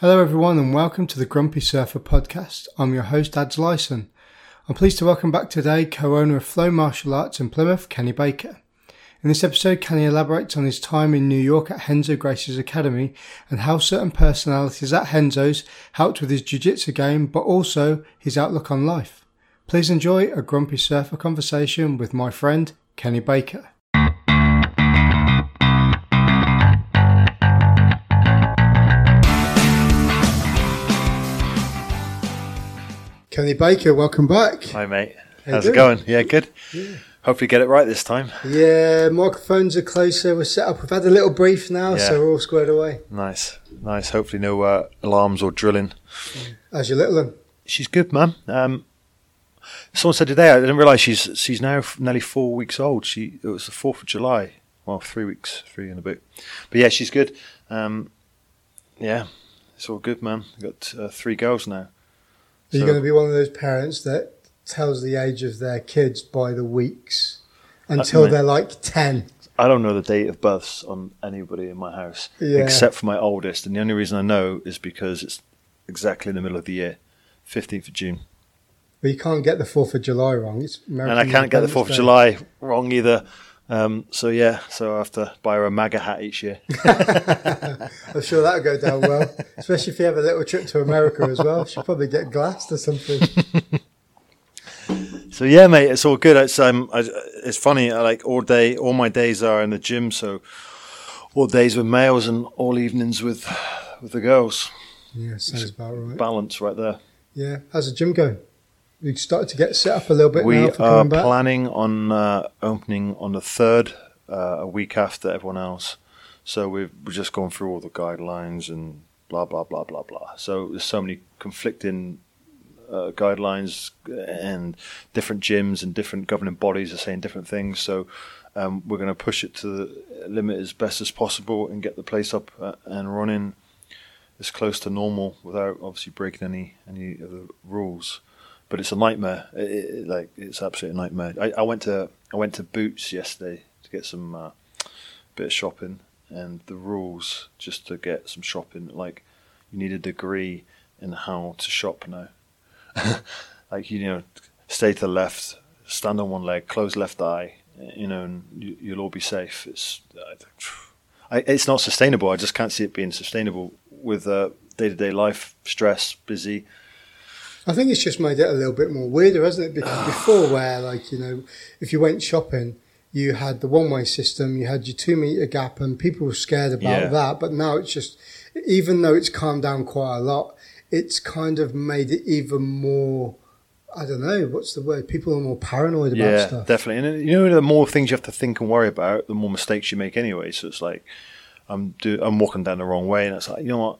Hello, everyone, and welcome to the Grumpy Surfer podcast. I'm your host, Ads Lyson. I'm pleased to welcome back today co owner of Flo Martial Arts in Plymouth, Kenny Baker. In this episode, Kenny elaborates on his time in New York at Renzo Gracie's Academy and how certain personalities at Renzo's helped with his jiu jitsu game, but also his outlook on life. Please enjoy a Grumpy Surfer conversation with my friend, Kenny Baker. Kenny Baker, welcome back. Hi, mate. How How's it going? Yeah, good. Yeah. Hopefully, get it right this time. Yeah, microphones are closer. We're set up. We've had a little brief now, Yeah. so we're all squared away. Nice, nice. Hopefully, no uh, alarms or drilling. How's your little one? She's good, man. Um, someone said today. I didn't realise she's she's now nearly four weeks old. She it was the fourth of July. Well, three weeks, three and a bit. But yeah, she's good. Um, yeah, it's all good, man. I've got uh, three girls now. Are you So- going to be one of those parents that tells the age of their kids by the weeks until they're like 10? I don't know the date of births on anybody in my house Yeah. except for my oldest, and the only reason I know is because it's exactly in the middle of the year, fifteenth of June. But you can't get the 4th of July wrong. It's American and I can't get the Fourth of July wrong either. Um, so yeah, so I have to buy her a MAGA hat each year. I'm sure that'll go down well, especially if you have a little trip to America as well. She'll probably get glassed or something. so yeah, mate, it's all good. It's um, I, it's funny. I like all day. All my days are in the gym, so all days with males and all evenings with with the girls. Yeah, sounds about right. Balance right there. Yeah, how's the gym going? You started to get set up a little bit we now for are back. planning on uh, opening on the third, uh, a week after everyone else. So we've we're just gone through all the guidelines and blah blah blah blah blah. So there's so many conflicting uh, guidelines and different gyms and different governing bodies are saying different things. So um, we're going to push it to the limit as best as possible and get the place up uh, and running as close to normal without obviously breaking any any of the rules but it's a nightmare. It, it, like it's absolutely a nightmare. I, I went to I went to Boots yesterday to get some uh, bit of shopping, and the rules just to get some shopping like you need a degree in how to shop now. like you know, stay to the left, stand on one leg, close left eye, you know, and you, you'll all be safe. It's I, it's not sustainable. I just can't see it being sustainable with day to day life, stress, busy. I think it's just made it a little bit more weirder, hasn't it? Because before, where like you know, if you went shopping, you had the one-way system, you had your two-meter gap, and people were scared about Yeah. that. But now it's just, even though it's calmed down quite a lot, it's kind of made it even more. I don't know what's the word. People are more paranoid about yeah, stuff. definitely. And you know, the more things you have to think and worry about, the more mistakes you make anyway. So it's like I'm do I'm walking down the wrong way, and it's like you know what,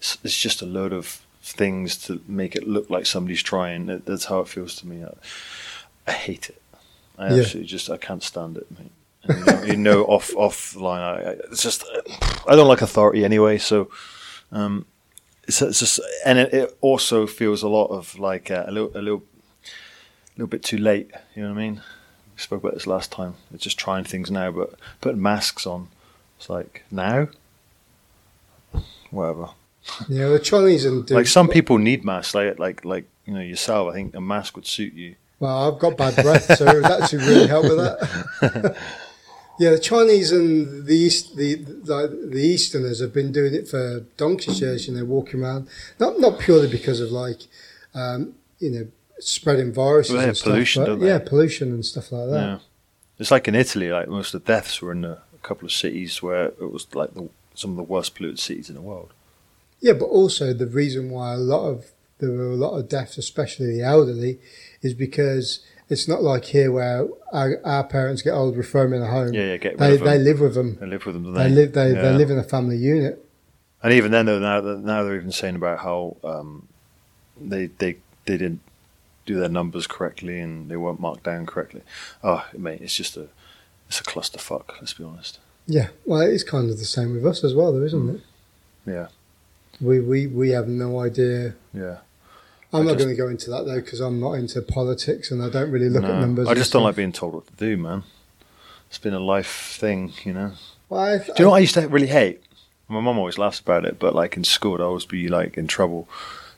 it's just a load of things to make it look like somebody's trying. That- That's how it feels to me. I, I hate it. I Yeah. absolutely just I can't stand it, mate. And, you, know, you know, off off line, I, I, it's just I don't like authority anyway. So. Um, it's, it's just, and it, it also feels a lot of like uh, a little, a little, a little bit too late. You know what I mean? We spoke about this last time. It's just trying things now, but putting masks on, it's like now, whatever. Yeah, the Chinese and Like some people need masks, like like like you know yourself. I think a mask would suit you. Well, I've got bad breath, so it would actually really help with that. yeah, the Chinese and the East, the, the the Easterners have been doing it for donkey's years. You know, walking around not not purely because of like, um, you know, spreading viruses Well, and pollution, stuff, don't but, yeah, pollution and stuff like that. Yeah, it's like in Italy. Like most of the deaths were in a, a couple of cities where it was like the, some of the worst polluted cities in the world. Yeah, but also the reason why a lot of there were a lot of deaths, especially the elderly, is because it's not like here where our, our parents get old, throw them in a home. Yeah, yeah, get they they live with them. They live with them, don't They they? live they, Yeah. they live in a family unit. And even then, though, now now they're even saying about how um, they they they didn't do their numbers correctly and they weren't marked down correctly. Oh, mate, it's just a it's a clusterfuck. Let's be honest. Yeah, well, it's kind of the same with us as well, though, isn't it? Yeah, We we we have no idea. yeah. I'm I not just- going to go into that though because I'm not into politics and I don't really look No, at numbers. I just don't like being told what to do, man. It's been a life thing, you know. Well, I, Do you know what I used to really hate? My mum always laughs about it, but like in school, I'd always be like in trouble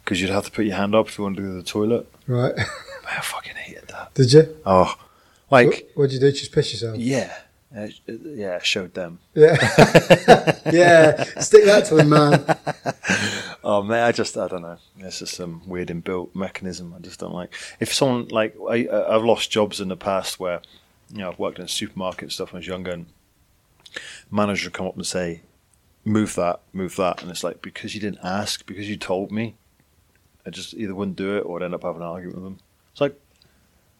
because you'd have to put your hand up if you wanted to go to the toilet. Right. I fucking hated that. Did you? Oh, like what, did you do? Just piss yourself? yeah, uh, yeah, showed them. Yeah. yeah. Stick that to the man. Oh man, I just I don't know. It's just some weird inbuilt mechanism. I just don't like. If someone like I I've lost jobs in the past where you know I've worked in a supermarket and stuff when I was younger, and manager come up and say, "Move that, move that," and it's like because you didn't ask, because you told me, I just either wouldn't do it or I'd end up having an argument with them. It's like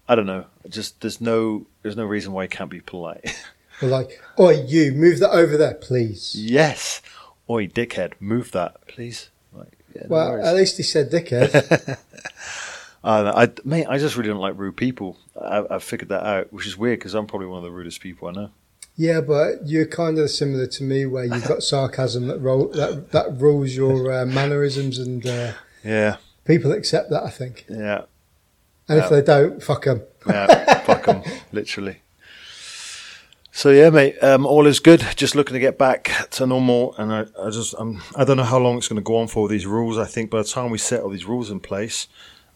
I don't know. Just there's no there's no reason why you can't be polite. We're like, oi, you, move that over there, please. yes, oi, dickhead, move that, please. Like, yeah, no Well, worries. at least he said dickhead. Uh, I, mate, I just really don't like rude people. I, I've figured that out, which is weird because I'm probably one of the rudest people I know. yeah, but you're kind of similar to me where you've got sarcasm that, roll, that, that rules your uh, mannerisms and uh, Yeah, people accept that, I think. yeah, And Yeah. if they don't, fuck them. yeah. fuck them, literally. So yeah, mate, um, all is good. Just looking to get back to normal, and I, I just, um, I don't know how long it's going to go on for these rules. I think by the time we set all these rules in place,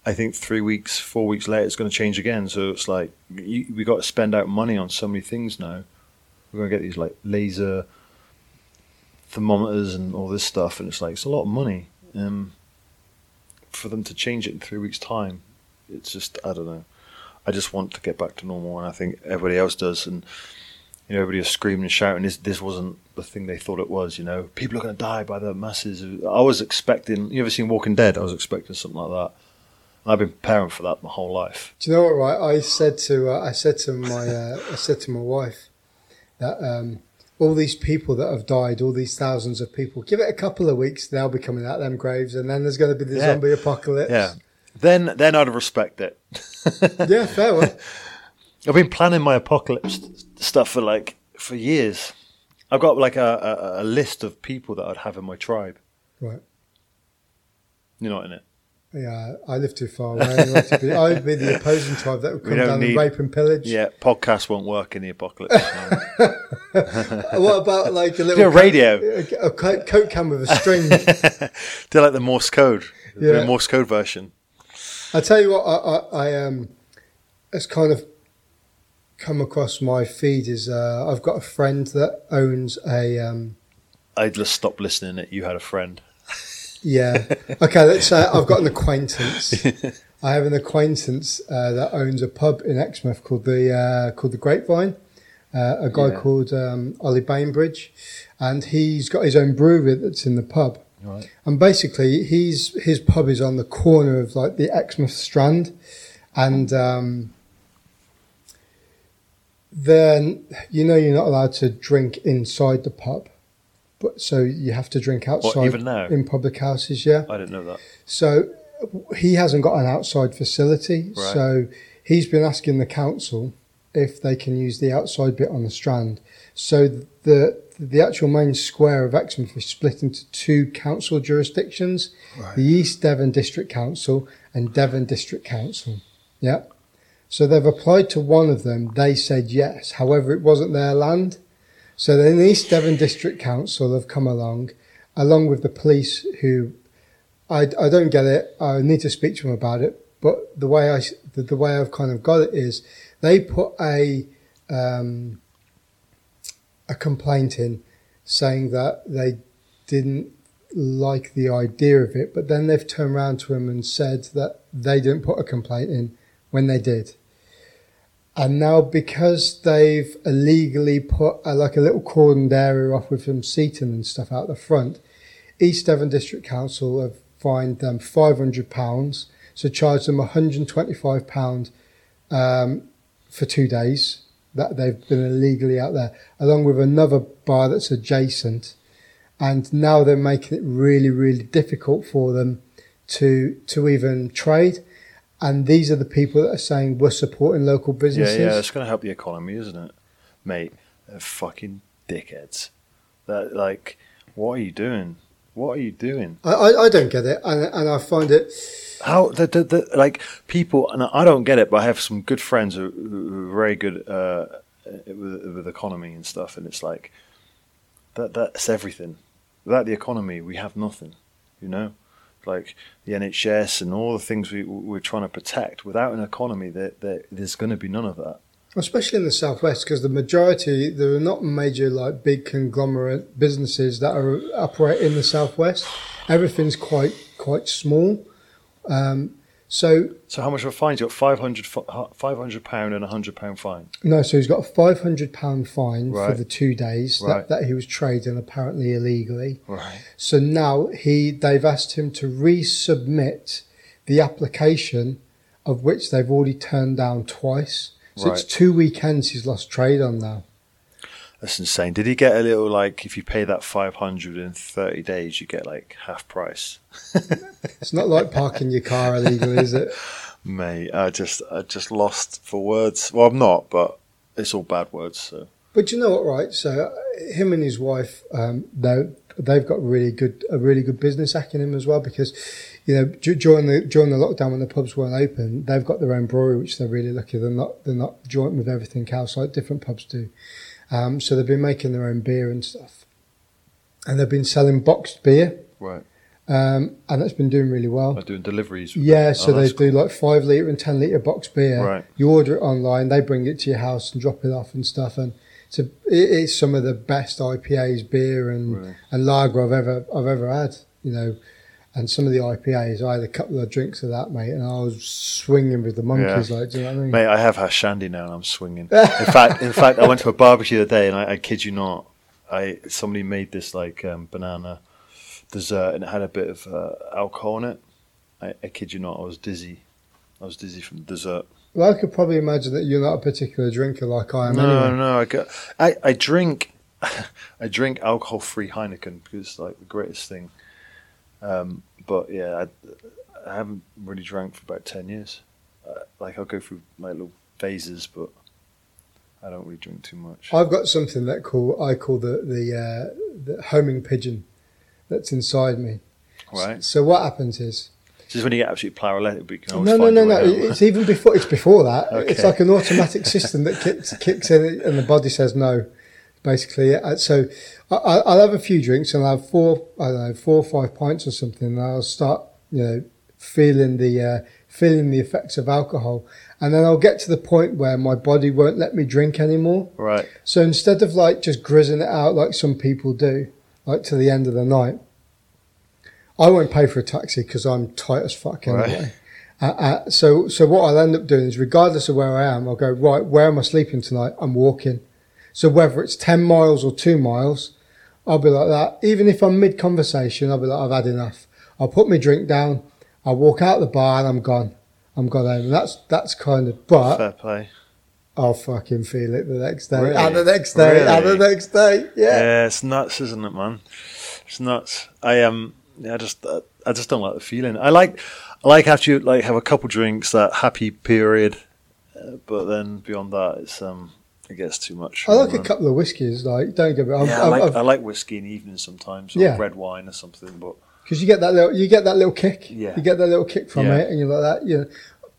I think three weeks, four weeks later, it's going to change again. So it's like you, we got to spend out money on so many things now. We're going to get these like laser thermometers and all this stuff, and it's like it's a lot of money. Um, for them to change it in three weeks' time, it's just I don't know. I just want to get back to normal, and I think everybody else does. And you know, everybody was screaming and shouting. This this wasn't the thing they thought it was. You know, people are going to die by the masses. I was expecting. You ever seen Walking Dead? I was expecting something like that. I've been preparing for that my whole life. Do you know what? Right, I said to uh, I said to my uh, I said to my wife that um, all these people that have died, all these thousands of people, give it a couple of weeks, they'll be coming out of them graves, and then there's going to be the Yeah. zombie apocalypse. Yeah. Then then I'd respect it. yeah, fair one. I've been planning my apocalypse stuff for like for years. I've got like a, a, a list of people that I'd have in my tribe. Right. You're not in it. Yeah, I live too far away. To be, I would be the opposing tribe that would come down need- and rape and pillage. Yeah, podcast won't work in the apocalypse. What about like a Do little a radio. coke, a, a coke can with a string? They're like the Morse code, Yeah. the Morse code version. I tell you what, I, I, I um, it's kind of come across my feed is uh, I've got a friend that owns a um, I just stopped listening. That you had a friend. yeah. Okay, let's say I've got an acquaintance. I have an acquaintance uh, that owns a pub in Exmouth called the uh, called the Grapevine. Uh, a guy Yeah. called um, Ollie Bainbridge, and he's got his own brewery that's in the pub. Right. And basically, he's his pub is on the corner of like the Exmouth Strand, and um, then you know you're not allowed to drink inside the pub, but so you have to drink outside even now? in public houses. Yeah. I didn't know that. So he hasn't got an outside facility, Right. so he's been asking the council if they can use the outside bit on the strand. So the the actual main square of Exmouth is split into two council jurisdictions: the East Devon District Council and Devon District Council. Yeah. So they've applied to one of them. They said yes. However, it wasn't their land. So then the East Devon District Council have come along, along with the police who I, I don't get it. I need to speak to them about it. But the way I the, the way I've kind of got it is they put a um, a complaint in saying that they didn't like the idea of it, but then they've turned around to him and said that they didn't put a complaint in when they did. And now because they've illegally put a, like a little cordoned area off with some seating and stuff out the front, East Devon District Council have fined them five hundred pounds, so charged them one hundred and twenty-five pound um, for two days that they've been illegally out there, along with another bar that's adjacent, and now they're making it really, really difficult for them to to even trade. And these are the people that are saying we're supporting local Yeah, businesses. yeah, it's going to help the economy, isn't it, mate? They're fucking dickheads. That like, what are you doing? What are you doing? I, I, I don't get it, and, and I find it. How the, the, the like people, and I don't get it, but I have some good friends who, who are very good uh, with, with economy and stuff, and it's like that that's everything. without the economy, we have nothing. You know, like the NHS and all the things we we're trying to protect. Without an economy, there, there there's going to be none of that. especially in the southwest because the majority there are not major like big conglomerate businesses that are operate in the southwest everything's quite quite small um, so So how much of a fine? You got 500 fi- uh, 500 pound and a hundred pound fine. no so he's got a 500 pound fine for the two days Right. that, that he was trading apparently illegally Right. so now he they've asked him to resubmit the application of which they've already turned down twice so it's two weekends he's lost trade on now That's insane. Did he get a little like if you pay that 500 in 30 days, you get like half price? It's not like parking your car illegally, is it? Mate, I just I just lost for words. Well, I'm not, but it's all bad words. So But you know what, right? So him and his wife, um, they they've got really good a really good business acumen as well because you know during the during the lockdown when the pubs weren't open, they've got their own brewery, which they're really lucky. They're not they're not joint with everything else like different pubs do. Um, so they've been making their own beer and stuff, and they've been selling boxed beer, right, um, and that's been doing really well. I'm doing deliveries. Yeah, them. so Oh, they that's do like five liter and ten liter box beer. Right. You order it online, they bring it to your house and drop it off and stuff. And it's a, it is some of the best IPAs, beer and and lager I've ever I've ever had. You know, and some of the IPAs, I had a couple of drinks of that, mate, and I was swinging with the monkeys. Like, do you know what I mean? Mate, I have had shandy now, and I'm swinging. In fact, in fact, I went to a barbecue the other day, and I, I kid you not, I somebody made this like um, banana dessert, and it had a bit of uh, alcohol in it. I, I kid you not, I was dizzy. I was dizzy from the dessert. Well, I could probably imagine that you're not a particular drinker like I am. no, anyway. no, I, got, I I drink, I drink alcohol-free Heineken because it's like the greatest thing. Um, but yeah, I, I haven't really drank for about ten years. Uh, like I'll go through my little phases, but I don't really drink too much. I've got something that call I call the the, uh, the homing pigeon that's inside me. Right. So what happens is This is when you get absolutely paralytic, but you can always no, no, no, no. home. It's even before. It's before that. It's like an automatic system that kicks kicks in, and the body says no. Basically, Uh, so I, I- I'll have a few drinks, and I'll have four, I don't know, four or five pints or something, and I'll start, you know, feeling the uh, feeling the effects of alcohol, and then I'll get to the point where my body won't let me drink anymore. Right. So instead of like just grizzing it out like some people do, like to the end of the night, I won't pay for a taxi because I'm tight as fuck Right. anyway. Uh, uh, so, so what I'll end up doing is, regardless of where I am, I'll go right. Where am I sleeping tonight? I'm walking. So whether it's ten miles or two miles, I'll be like that. Even if I'm mid conversation, I'll be like, I've had enough. I'll put my drink down. I'll walk out the bar and I'm gone. I'm gone home. And that's that's kind of. But Fair play. I'll fucking feel it the next day. Really? And the next day. And the next day. Yeah. Yeah. it's nuts, isn't it, man? It's nuts. I um, yeah, I just, I just don't like the feeling. I like, I like after you like have a couple drinks, that happy period, uh, but then beyond that, it's um, it gets too much. I like a man. couple of whiskies. Like, don't get me. wrong. Yeah, I I've- like, I've- like whiskey in the evening sometimes, or Yeah. red wine or something. But because you get that little you get that little kick. Yeah. You get that little kick from Yeah. it, and you're like that. You know,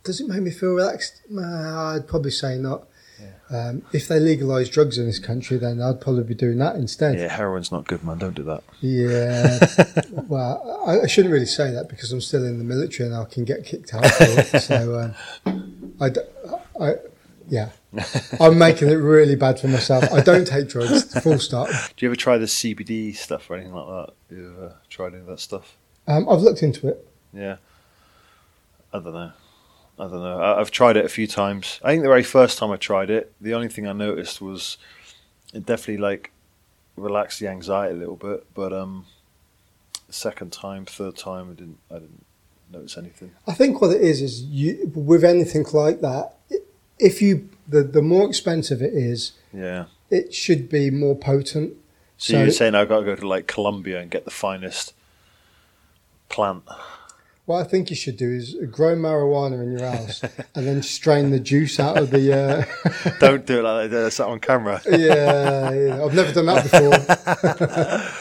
does it make me feel relaxed? Nah, I'd probably say not. Um, if they legalise drugs in this country, then I'd probably be doing that instead. yeah, heroin's not good, man. Don't do that. Yeah. well, I, I shouldn't really say that because I'm still in the military and I can get kicked out. For it. So, um, I, d- I- yeah, I'm making it really bad for myself. I don't take drugs. Full stop. Do you ever try the CBD stuff or anything like that? You ever tried any of that stuff? Um, I've looked into it. Yeah. I don't know. I don't know. I, I've tried it a few times. I think the very first time I tried it, the only thing I noticed was it definitely like relaxed the anxiety a little bit. But um, second time, third time, I didn't. I didn't notice anything. I think what it is is you with anything like that, if you the the more expensive it is, Yeah. it should be more potent. So, you're saying I've got to go to like Colombia and get the finest plant? what I think you should do is grow marijuana in your house and then strain the juice out of the. Uh, Don't do it like that. That's that on camera. yeah, yeah, I've never done that before.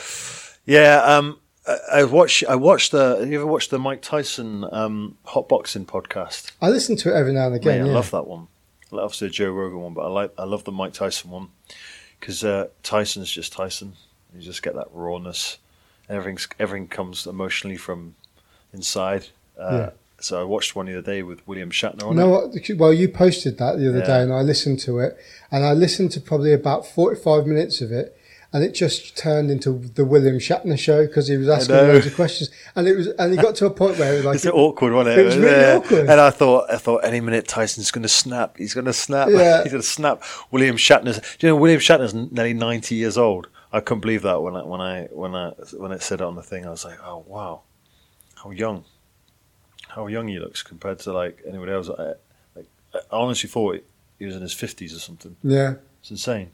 Yeah, um, I, I watched. I watched the. Have you ever watched the Mike Tyson um, hot boxing podcast? I listen to it every now and Mate, again. I love that one. I love obviously the Joe Rogan one, but I like. I love the Mike Tyson one because uh, Tyson's just Tyson. You just get that rawness. Everything's everything comes emotionally from inside. Uh, Yeah. So I watched one the other day with William Shatner on No, it. well, you posted that the other Yeah. day, and I listened to it, and I listened to probably about forty-five minutes of it, and it just turned into the William Shatner show because he was asking loads of questions, and it was, and he got to a point where it was like, It's awkward, wasn't it? It was really Yeah. awkward. And I thought, I thought, any minute Tyson's going to snap. He's going to snap. Yeah. He's going to snap. William Shatner's. Do you know William Shatner's nearly ninety years old? I couldn't believe that when I when I when I when it said it on the thing. I was like, oh wow, how young, how young he looks compared to like anybody else. I, like, I honestly thought he was in his fifties or something. yeah. It's insane.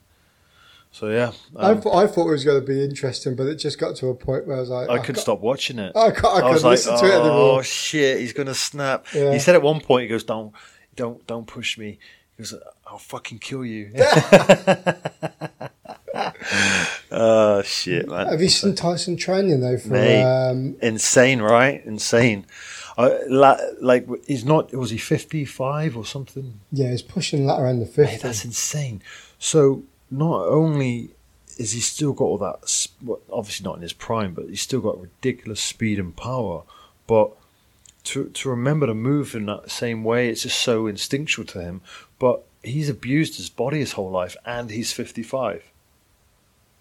So yeah, I, um, thought, I thought it was going to be interesting, but it just got to a point where I was like, I couldn't stop watching it. I, can't, I, I was couldn't like, listen to it oh shit, he's gonna snap. Yeah. He said at one point, he goes, "Don't, don't, don't push me." He goes, "I'll fucking kill you." oh shit, man! Have you seen Tyson training though? For Mate. um, Insane, right? Insane. I, la, like, he's not. Was he fifty-five or something? yeah, he's pushing end of Mate, fifty. that's insane. So not only is he still got all that, obviously not in his prime, but he's still got ridiculous speed and power. But to to remember to move in that same way, it's just so instinctual to him. But he's abused his body his whole life, and he's fifty five.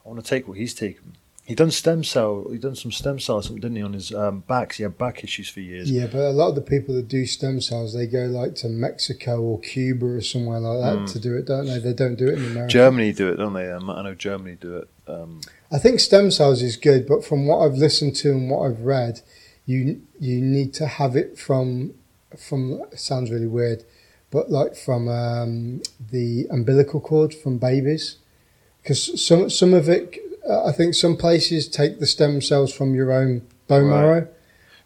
I want to take what he's taken. He done stem cell. He done some stem cells, something didn't he, on his um, He had back issues for years. Yeah, but a lot of the people that do stem cells, they go like to Mexico or Cuba or somewhere like that Mm. to do it, don't they? They don't do it in America. Germany do it, don't they? Um, I know Germany do it. Um, I think stem cells is good, but from what I've listened to and what I've read, you you need to have it from from. Sounds really weird, but like from um, the umbilical cord from babies, because some some of it, uh, I think some places take the stem cells from your own bone Right. marrow.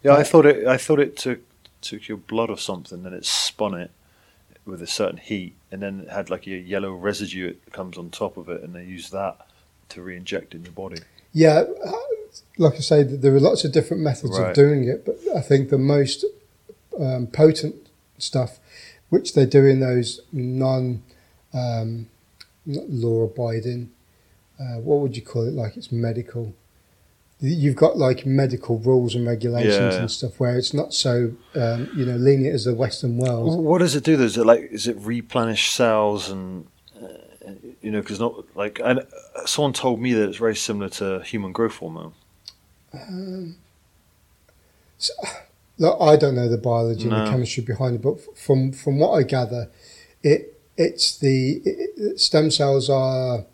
Yeah, I thought it. I thought it took took your blood or something, and it spun it with a certain heat, and then it had like a yellow residue that comes on top of it, and they use that to re-inject in your body. Yeah, uh, like I say, there are lots of different methods Right. of doing it, but I think the most um, potent stuff, which they do in those non um, law abiding, uh, what would you call it? Like it's medical. You've got like medical rules and regulations Yeah. and stuff where it's not so um, you know lenient as the Western world. What does it do? Though? Is it like is it replenish cells and uh, you know because not like I, someone told me that it's very similar to human growth hormone. Um, so, look, I don't know the biology and the chemistry behind it, but from from what I gather, it it's the it, it- stem cells are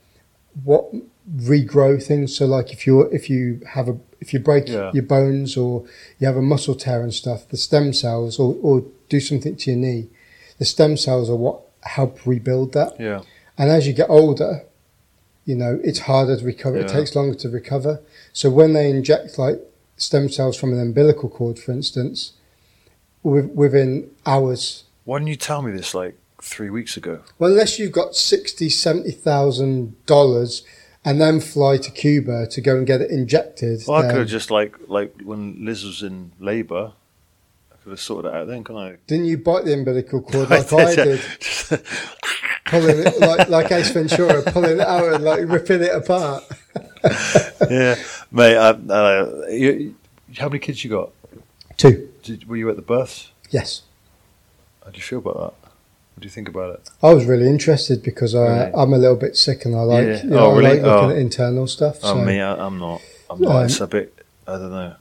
what regrow things. So, like if you if you have a if you break Yeah. your bones or you have a muscle tear and stuff, the stem cells or or do something to your knee, the stem cells are what help rebuild that. Yeah, And as you get older, you know, it's harder to recover. It takes longer to recover. So when they inject like stem cells from an umbilical cord, for instance, with, within hours, why didn't you tell me this like three weeks ago? well, unless you've got sixty, seventy thousand dollars, and then fly to Cuba to go and get it injected. Well, I could have just like like when Liz was in labour, I could have sorted it out then, couldn't I? didn't you bite the umbilical cord like I did, pulling it like like Ace Ventura, pulling it out and like ripping it apart? yeah, mate. I, uh, you, how many kids you got? Two. Did, were you at the births? Yes. How do you feel about that? What do you think about it? I was really interested because I, Really? I'm a little bit sick and I like, Yeah. you know, Oh, I like looking Oh. at internal stuff. Oh, so me, I, I'm not. I'm not. Um, it's a bit. I don't know.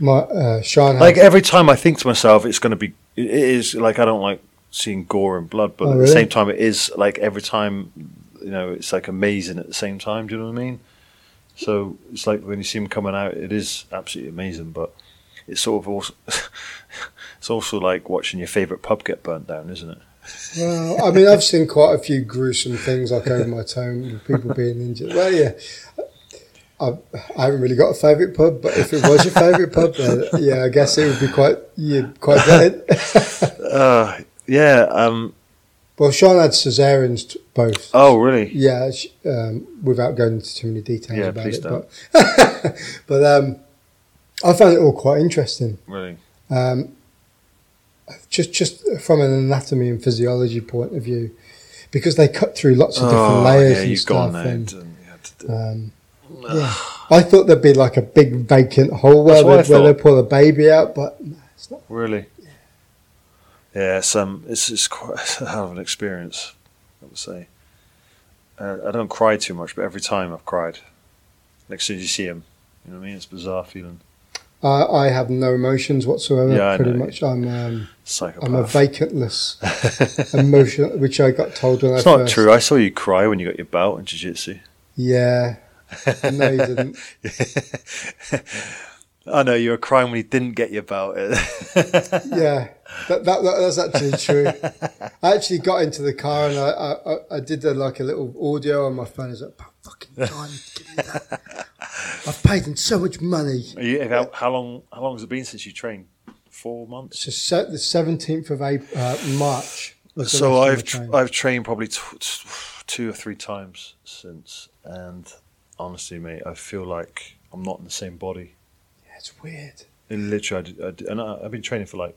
my uh, Sean Like every time I think to myself, it's going to be. It is like I don't like seeing gore and blood, but Oh, at really? the same time, it is like every time. You know, it's like amazing at the same time. Do you know what I mean? So it's like when you see them coming out, it is absolutely amazing, but it's sort of also. it's also like watching your favourite pub get burnt down, isn't it? Well, I mean, I've seen quite a few gruesome things like over my time with people being injured. Well, yeah, I, I haven't really got a favourite pub, but if it was your favourite pub, then yeah, I guess it would be quite yeah, quite good. Uh, yeah. Um, well, Sean had cesareans both. oh, really? Yeah, um, without going into too many details Yeah, about it, don't. but but um, I found it all quite interesting. Really? Um, just just from an anatomy and physiology point of view, because they cut through lots of different layers Oh, yeah, and you've gone stuff. And, and you had to do- um, yeah, I thought there'd be like a big vacant hole where, That's what I they, where they pull the baby out, but no, it's not. Really? Yeah, it's um, it's it's quite it's a hell of an experience. I would say. Uh, I don't cry too much, but every time I've cried. Like as soon as you see him, you know what I mean. It's a bizarre feeling. I, I have no emotions whatsoever. Yeah, I Pretty know. much, I'm um, Psychopath. I'm a vacantless emotion, which I got told when it's I not first. true. I saw you cry when you got your bout in jiu-jitsu. Yeah, no, you didn't. I know you were crying when you didn't get your bout. Yeah, that, that, that that's actually true. I actually got into the car and I I, I- did a, like a little audio on my phone. I was like, "About fucking time, give me that. I've paid them so much money." You, how, how long? How long has it been since you trained? Four months. So set the seventeenth of April, uh, March. So I've tr- trained. I've trained probably t- t- two or three times since, and honestly, mate, I feel like I'm not in the same body. Yeah, it's weird. It literally, I did, I and I, I've been training for like,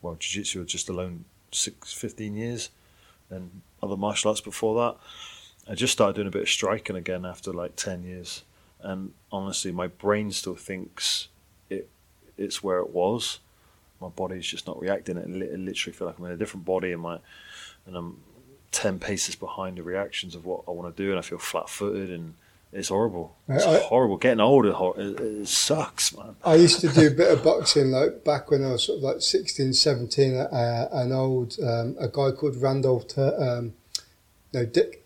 well, jiu-jitsu just alone six, 15 years, and other martial arts before that. I just started doing a bit of striking again after like 10 years, and honestly, my brain still thinks it it's where it was. My body's just not reacting. It, li- it literally feel like I'm in a different body, and my and I'm 10 paces behind the reactions of what I want to do, and I feel flat-footed and. It's horrible. It's I- horrible. Getting older, it, it sucks, man. I used to do a bit of boxing like back when I was sort of like 16, 17. Uh, an old um, a guy called Randolph. Tur- um, no, Dick.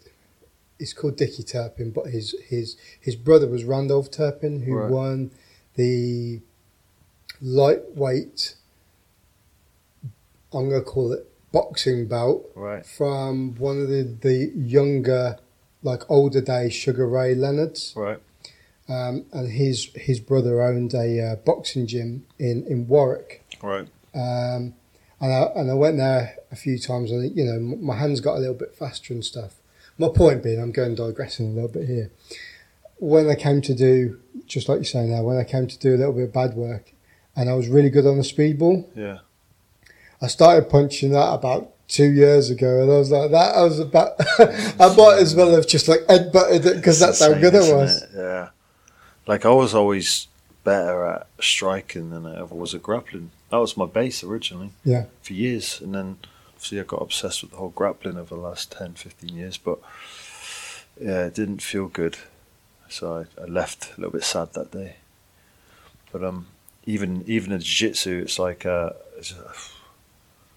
He's called Dickie Turpin, but his his his brother was Randolph Turpin, who Right. won the lightweight. I'm going to call it boxing bout Right. from one of the the younger, like older day Sugar Ray Leonards Right. um, and his his brother owned a uh, boxing gym in in Warwick, Right. um, and I and I went there a few times, and you know my hands got a little bit faster and stuff. My point being, I'm going digressing a little bit here. When I came to do, just like you say now, when I came to do a little bit of bad work, and I was really good on the speedball, Yeah. I started punching that about two years ago, and I was like, that I was about, I might as well have just like headbutted it because that's how good it was. Yeah. Like I was always better at striking than I ever was at grappling. That was my base originally. Yeah. For years, and then obviously I got obsessed with the whole grappling over the last 10, 15 years. But yeah, it didn't feel good, so I, I left a little bit sad that day. But um, even even in jiu-jitsu, it's like uh,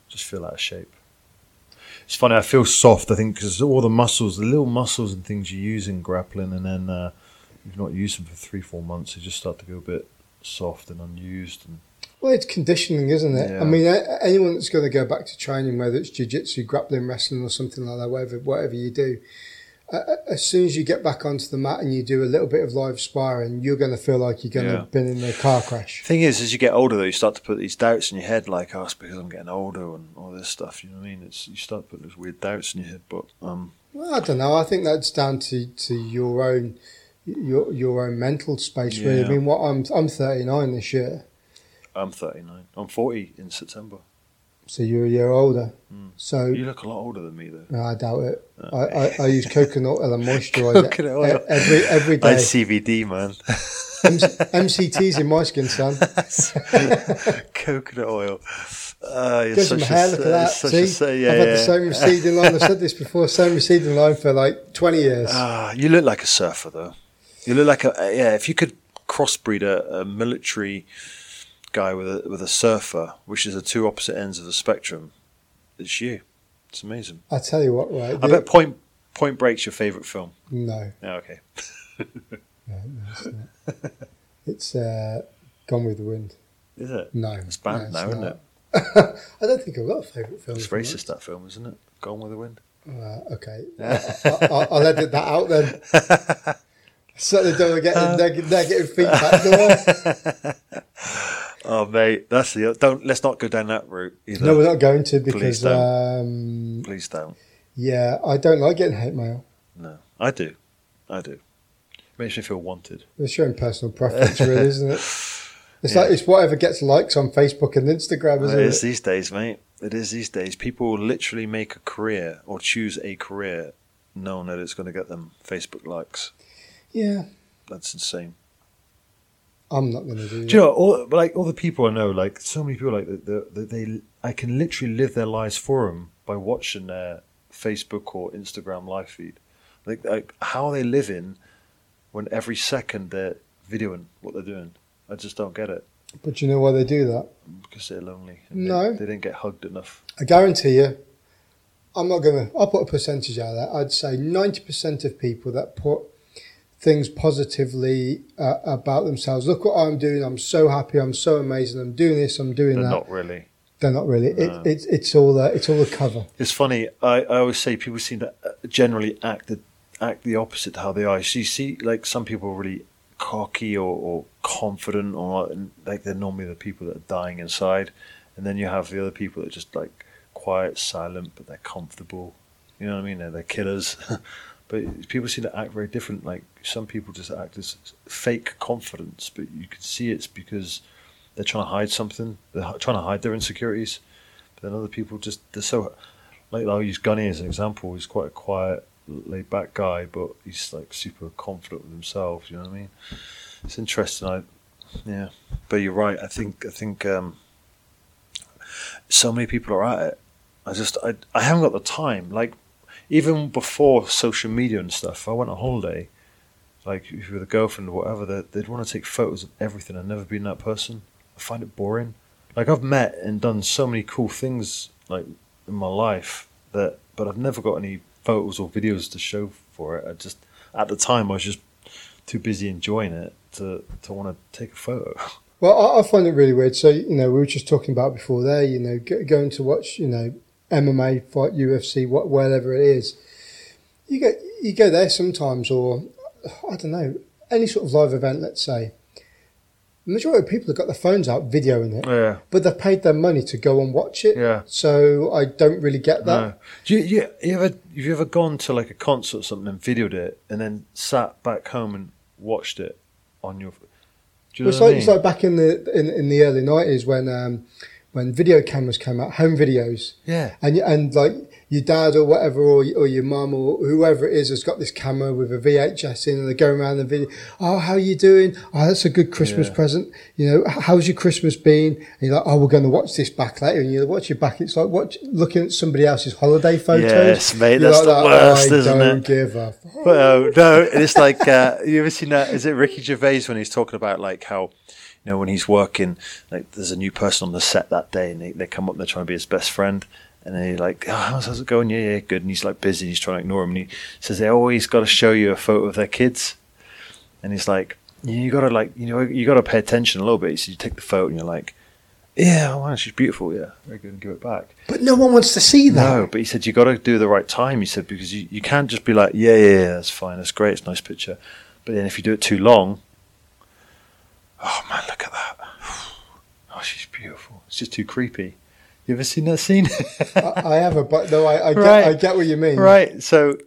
just feel out of shape. It's funny. I feel soft. I think because all the muscles, the little muscles and things you use in grappling, and then uh, you've not used them for three, four months, they just start to go a bit soft and unused. And Well, it's conditioning, isn't it? Yeah. I mean, anyone that's going to go back to training, whether it's jiu-jitsu, grappling, wrestling, or something like that, whatever whatever you do, uh, as soon as you get back onto the mat and you do a little bit of live sparring, you're going to feel like you're going to Yeah. have been in a car crash. thing is, as you get older, though, you start to put these doubts in your head, like, "Oh, it's because I'm getting older and all this stuff." You know what I mean? It's you start putting those weird doubts in your head. But um, Well, I don't know. I think that's down to, to your own your your own mental space. Really, I mean, what I'm I'm 39 this year, I'm 39. I'm 40 in September. so you're a year older. Mm. So You look a lot older than me, though. no, I doubt it. Uh, I, I, I use coconut oil and moisturiser Coconut oil. every every I. CBD, man. MCT's in my skin, son. Coconut oil. Uh, you're Gives them such hair, a, look at uh, that. See, a yeah, I've had yeah. the same receding line. I've said this before. Same receding line for like twenty years. Ah, you look like a surfer, though. You look like a uh, yeah. If you could crossbreed a, a military guy with a with a surfer, which is the two opposite ends of the spectrum, it's you. It's amazing. I tell you what, right? I bet Point Point Break's your favourite film. no, Yeah, okay. no, no, it's not. It's uh, Gone with the Wind. Is it? No, It's banned no, now, isn't it? I don't think I've got a favourite film. It's racist that film, isn't it? Gone with the Wind. Uh, okay, I, I, I'll edit that out then. Certainly don't want to get Uh. neg- negative feedback. Do I? Oh mate, that's the don't. Let's not go down that route either. No, we're not going to Please don't. um, Please don't. yeah, I don't like getting hate mail. No, I do. I do. It Makes me feel wanted. It's showing personal preference, really, isn't it? It's Yeah. like it's whatever gets likes on Facebook and Instagram, isn't it? It is these days, mate. It is these days. People will literally make a career or choose a career knowing that it's going to get them Facebook likes. Yeah, that's insane. I'm not going to do that. Do you know all like all the people I know, like so many people, like that they, they, I can literally live their lives for them by watching their Facebook or Instagram live feed. Like, like how are they living when every second they're videoing what they're doing? I just don't get it But you know why they do that? because they're lonely. No. they, they didn't get hugged enough. I guarantee you, I'm not going to, I'll put a percentage out there. I'd say 90% of people that put things positively uh, about themselves, look what I'm doing, I'm so happy, I'm so amazing, I'm doing this, I'm doing that. They're that. not really. They're not really. No. It, it's it's all a, it's all a cover. It's funny. I, I always say people seem to uh, generally act the act the opposite to how they are. So you see, like some people are really cocky or, or confident, or like they're normally the people that are dying inside, and then you have the other people that are just like quiet, silent, but they're comfortable. You know what I mean? They're, they're killers. but people seem to act very different. Like some people just act as fake confidence, but you can see it's because they're trying to hide something. They're trying to hide their insecurities. But then other people just they're so like I'll use Gunny as an example. He's quite a quiet, laid back guy, but he's like super confident with himself. You know what I mean? It's interesting. I yeah, but you're right. I think I think um, so many people are at it. I just I I haven't got the time. Like even before social media and stuff, I went on holiday. Like if you're with a girlfriend or whatever, they'd, they'd want to take photos of everything. I've never been that person. I find it boring. Like I've met and done so many cool things like in my life that, but I've never got any photos or videos to show for it. I just at the time I was just too busy enjoying it to to want to take a photo. Well, I, I find it really weird. So you know, we were just talking about before there. You know, go, going to watch you know MMA fight, UFC, what whatever it is. You go you go there sometimes, or I don't know any sort of live event. Let's say. The majority of people have got their phones out videoing it, Yeah, but they've paid their money to go and watch it. yeah. So I don't really get that. No. Do you, you, you ever have you ever gone to like a concert or something and videoed it and then sat back home and watched it on your? Do you know It's what I like, mean? it's like back in the in, in the early nineties when um, when video cameras came out, home videos, yeah, and and like your dad or whatever or, or your mum or whoever it is has got this camera with a VHS in and they're going around the video. Oh, how are you doing? Oh, that's a good Christmas Yeah. present. You know, "H- how's your Christmas been? And you're like, oh, we're going to watch this back later. And you watch it back. It's like watch, looking at somebody else's holiday photos. Yes, mate, You're that's like the that, worst, I isn't don't it? give a fuck. But uh, no, it's like uh, you ever seen that? Is it Ricky Gervais when he's talking about like how you know when he's working, like there's a new person on the set that day, and they, they come up, they're trying to be his best friend, and they're like, oh, how's, how's it going? Yeah, yeah, good. And he's like busy, he's trying to ignore him, and he says they always got to show you a photo of their kids, and he's like, you got to like you know you got to pay attention a little bit. So you take the photo, and you're like. Yeah, wow, she's beautiful. Yeah, very good. And give it back. But no one wants to see that. No, but he said you got to do the right time. He said because you, you can't just be like, yeah, yeah, yeah, that's fine, that's great, it's a nice picture. But then if you do it too long, oh man, look at that. Oh, she's beautiful. It's just too creepy. You ever seen that scene? I, I have a but no, I, I, get, Right. I get what you mean. right. So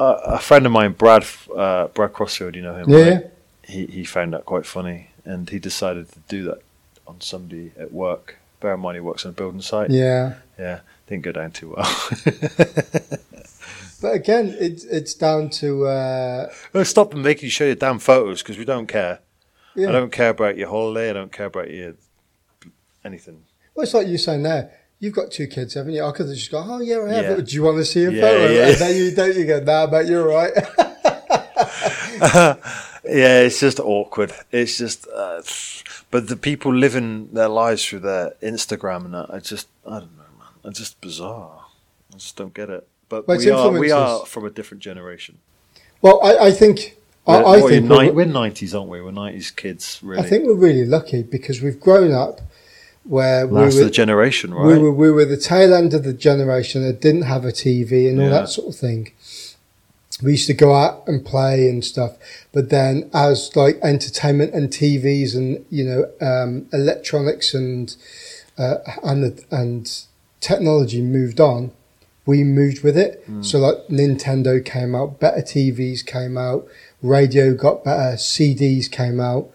uh, a friend of mine, Brad, uh, Brad Crossfield, you know him, Yeah. right? He he found that quite funny, and he decided to do that on somebody at work. Bear in mind, he works on a building site. Yeah. yeah didn't go down too well. But again, it's it's down to uh, Well, stop them making you show your damn photos because we don't care. Yeah. I don't care about your holiday. I don't care about your anything. Well, it's like you saying there. You've got two kids, haven't you? I could have just go, oh yeah, I have. Yeah. Do you want to see a Yeah, photo? yeah. And then you don't. You go, nah, but you're right. Yeah, it's just awkward. It's just, uh, but the people living their lives through their Instagram and that, I just, I don't know, man. It's just bizarre. I just don't get it. But it's we are, we are from a different generation. well, I, I think. I, We're, I think ni- we're 90s, aren't we? We're 90s kids, really. I think we're really lucky because we've grown up where we were, the generation, right? we were we were the tail end of the generation that didn't have a TV and all Yeah. that sort of thing. We used to go out and play and stuff, but then as like entertainment and TVs and you know um, electronics and uh, and and technology moved on, we moved with it. Hmm. So like Nintendo came out, better TVs came out, radio got better, CDs came out,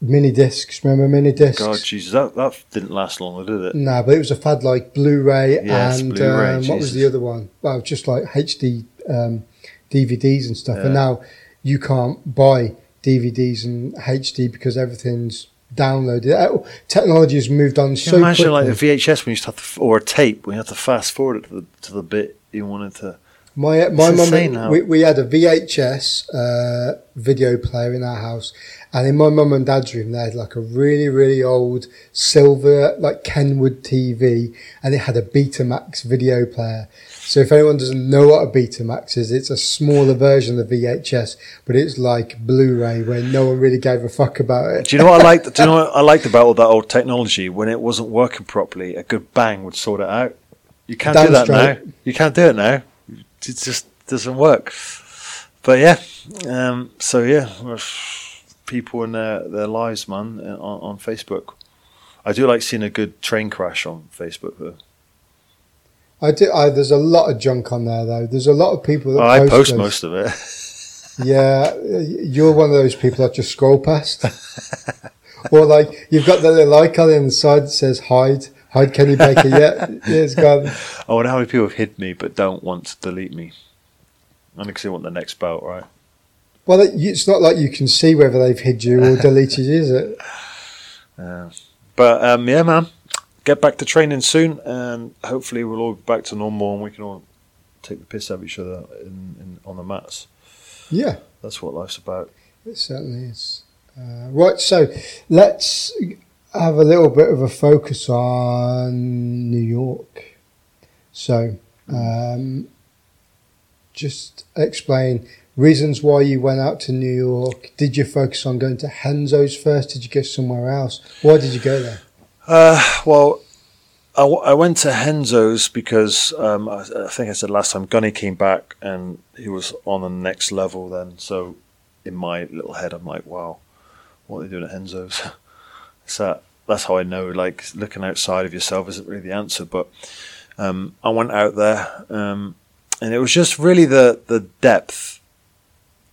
mini discs. Remember mini discs? God, Jesus, that, that didn't last long, did it? No, but it was a fad like Blu-ray and Blu-ray, um, what was the other one? Well, just like HD um, DVDs and stuff. And now you can't buy DVDs and HD because everything's downloaded. Uh, Technology has moved on so you imagine quickly. like the VHS when you used to have to, or a tape when you had to fast forward it to the, to the bit you wanted to. My my mum, we, we had a VHS uh, video player in our house, and in my mum and dad's room, they had like a really really old silver like Kenwood TV, and it had a Betamax video player. So if anyone doesn't know what a Betamax is, it's a smaller version of VHS, but it's like Blu-ray, where no one really gave a fuck about it. Do you know what I liked? Do you know what I liked about all that old technology? When it wasn't working properly, a good bang would sort it out. You can't do that straight. now. You can't do it now. It just doesn't work. But yeah, um, so yeah, people in their, their lives, man, on, on Facebook. I do like seeing a good train crash on Facebook. Though. I do. I, there's a lot of junk on there though. There's a lot of people that Oh, I post post those. most of it. Yeah, you're one of those people that just scroll past. or like you've got the little icon on the side that says hide, hide Kenny Baker. Yeah, yeah, it's gone. I wonder how many people have hid me but don't want to delete me. Only because they want the next belt, right? Well, it's not like you can see whether they've hid you or deleted you, is it? Uh, but um, yeah, man, get back to training soon, and hopefully we'll all be back to normal, and we can all take the piss out of each other in, in, on the mats. Yeah, That's what life's about. it certainly is. Uh, right, so let's have a little bit of a focus on New York. So, um, just explain reasons why you went out to New York. Did you focus on going to Renzo's first? Did you go somewhere else? Why did you go there? Uh, well, I, w- I went to Renzo's because um, I, I think I said last time Gunny came back and he was on the next level then. So in my little head, I'm like, wow, what are they doing at Renzo's? so that's how I know. Like looking outside of yourself isn't really the answer. But um, I went out there, um, and it was just really the the depth,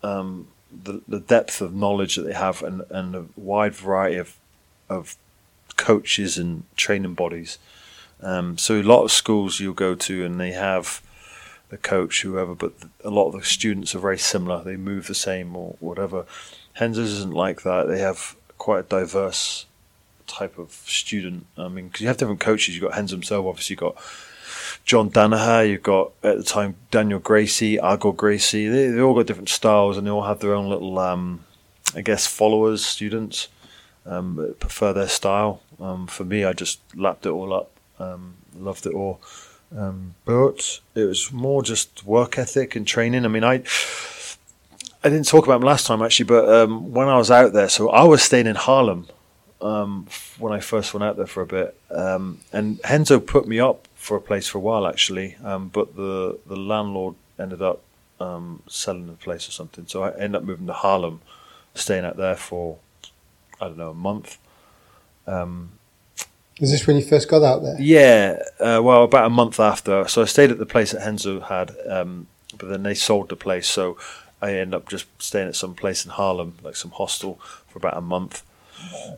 um, the the depth of knowledge that they have, and and a wide variety of of coaches and training bodies. Um, so a lot of schools you'll go to and they have the coach, whoever, but a lot of the students are very similar. They move the same or whatever. Renzo's isn't like that. They have quite a diverse type of student. I mean, because you have different coaches. You've got Hens himself, obviously. You've got John Danaher. You've got, at the time, Daniel Gracie, Igor Gracie. They, they all got different styles and they all have their own little, um, I guess, followers, students um, prefer their style. Um, for me, I just lapped it all up, um, loved it all. Um, but it was more just work ethic and training. I mean, I I didn't talk about them last time actually, but um, when I was out there, so I was staying in Harlem um, when I first went out there for a bit, um, and Renzo put me up for a place for a while actually, um, but the the landlord ended up um, selling the place or something, so I ended up moving to Harlem, staying out there for I don't know a month. Um, Is this when you first got out there? yeah, uh, well, about a month after. So I stayed at the place that Renzo had, um, but then they sold the place. So I ended up just staying at some place in Harlem, like some hostel, for about a month.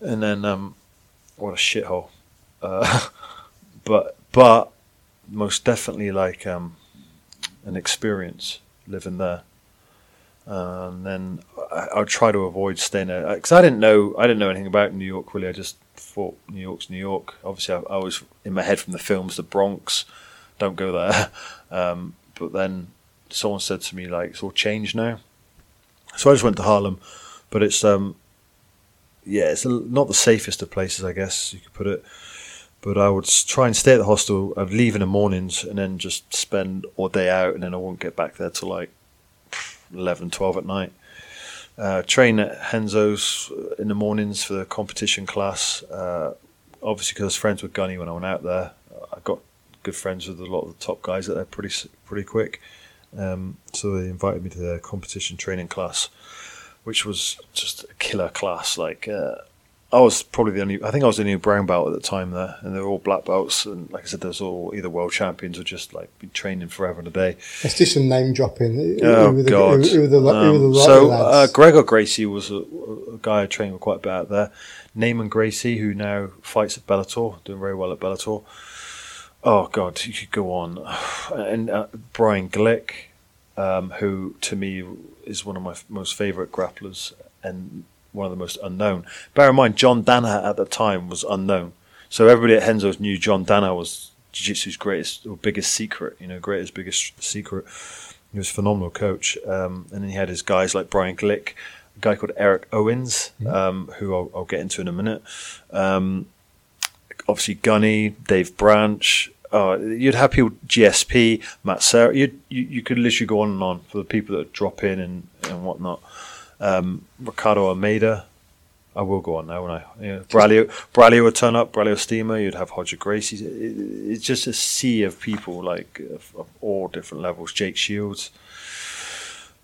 And then, um, what a shithole. Uh, but, but most definitely like um, an experience living there. Uh, and then I, I try to avoid staying there because I didn't know I didn't know anything about New York really. I just thought New York's New York. Obviously, I, I was in my head from the films, the Bronx. Don't go there. Um, but then someone said to me like, "It's all changed now." So I just went to Harlem, but it's um, yeah, it's not the safest of places, I guess you could put it. But I would try and stay at the hostel. I'd leave in the mornings and then just spend all day out, and then I wouldn't get back there till like 11, 12 at night. Uh, train at Renzo's in the mornings for the competition class. Uh, obviously, because I was friends with Gunny when I went out there, I got good friends with a lot of the top guys that they're pretty pretty quick. Um, so they invited me to their competition training class, which was just a killer class. Like uh, I was probably the only, I think I was the only brown belt at the time there, and they were all black belts. And like I said, there's all either world champions or just like been training forever and a day. Let's do some name dropping. Oh who the, God! Who, who the, who were the Um, so uh. Gregor Gracie was a, a guy I trained with quite a bit out there. Neiman Gracie, who now fights at Bellator, doing very well at Bellator. Oh God, you could go on. And uh, Brian Glick, um, who to me is one of my f- most favourite grapplers and one of the most unknown. Bear in mind, John Danaher at the time was unknown, so everybody at Renzo's knew John Danaher was jiu-jitsu's greatest or biggest secret. You know, greatest biggest secret. He was a phenomenal coach, um, and then he had his guys like Brian Glick, a guy called Eric Owens, um, who I'll, I'll, get into in a minute. Um, obviously, Gunny, Dave Branch. Uh, you'd have people GSP, Matt Serra. you you could literally go on and on for the people that drop in and and whatnot. Um, Ricardo Almeida, I will go on now when I yeah. Braulio would turn up, Braulio Estima, you'd have Roger Gracie. It, it's just a sea of people like of, of all different levels. Jake Shields.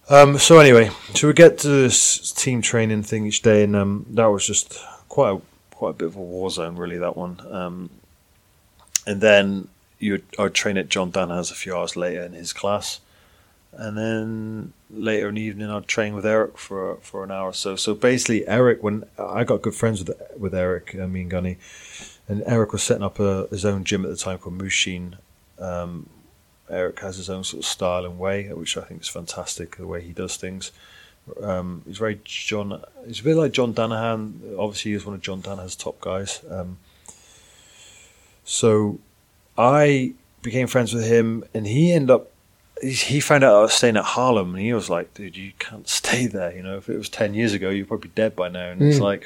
Um, so anyway, so we get to this team training thing each day, and um, that was just quite a, quite a bit of a war zone, really. That one, um, and then you I'd train at John Danaher's a few hours later in his class, and then later in the evening I'd train with Eric for for an hour or so. So basically, Eric, when I got good friends with with Eric, me and Gunny, and Eric was setting up a, his own gym at the time called Mushin. Um, Eric has his own sort of style and way, which I think is fantastic. The way he does things. Um, he's very John. He's a bit like John Danaher. Obviously, he's one of John Danaher's top guys. Um, so I became friends with him, and he ended up he found out I was staying at Harlem, and he was like, "Dude, you can't stay there. You know, if it was ten years ago, you're probably dead by now." And mm. it's hmm. like,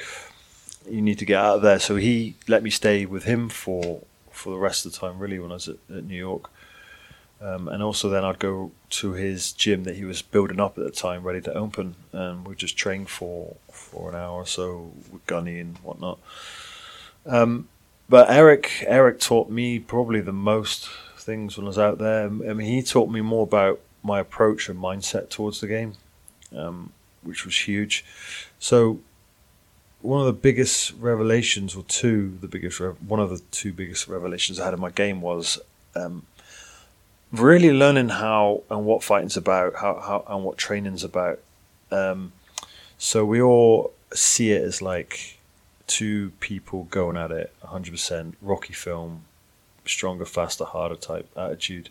you need to get out of there. So he let me stay with him for for the rest of the time, really, when I was at, at New York. Um, and also, then I'd go to his gym that he was building up at the time, ready to open, and we'd just train for for an hour or so with Gunny and whatnot. Um, but Eric, Eric taught me probably the most things when I was out there. I mean, he taught me more about my approach and mindset towards the game, um, which was huge. So, one of the biggest revelations, or two, the biggest, one of the two biggest revelations I had in my game was um, really learning how and what fighting's about, how, how and what training's about. Um, so we all see it as like two people going at it, 100%, Rocky film, stronger, faster, harder type attitude.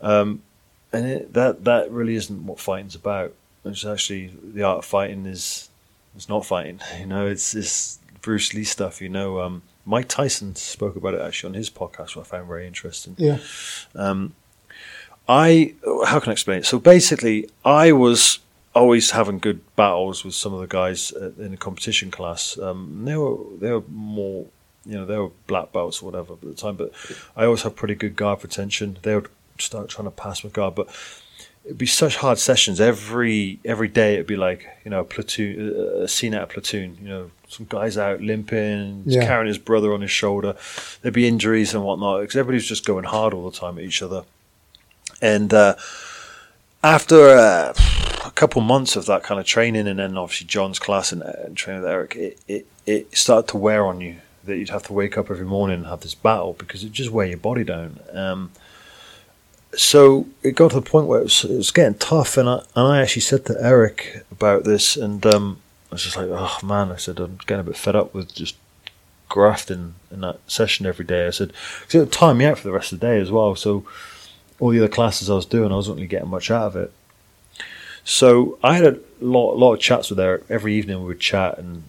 Um, and it, that that really isn't what fighting's about. It's actually the art of fighting is it's not fighting. You know, it's this Bruce Lee stuff. You know, um, Mike Tyson spoke about it actually on his podcast, which I found very interesting. Yeah. Um, I how can I explain it? So basically, I was always having good battles with some of the guys in the competition class. Um, they were they were more you know, they were black belts or whatever at the time, but I always have pretty good guard retention. They would start trying to pass my guard, but it'd be such hard sessions every every day. It'd be like you know a platoon, a scene out of platoon. You know, some guys out limping, yeah. carrying his brother on his shoulder. There'd be injuries and whatnot because everybody's just going hard all the time at each other. And uh, after uh, a couple months of that kind of training, and then obviously John's class and, and training with Eric, it, it it started to wear on you that you'd have to wake up every morning and have this battle because it just weigh your body down. Um, so it got to the point where it was, it was, getting tough, and I and I actually said to Eric about this, and um, I was just like, oh man, I said I'm getting a bit fed up with just grafting in that session every day. I said because it would time me out for the rest of the day as well. So all the other classes I was doing, I wasn't really getting much out of it. So I had a lot, a lot of chats with Eric every evening. We would chat, and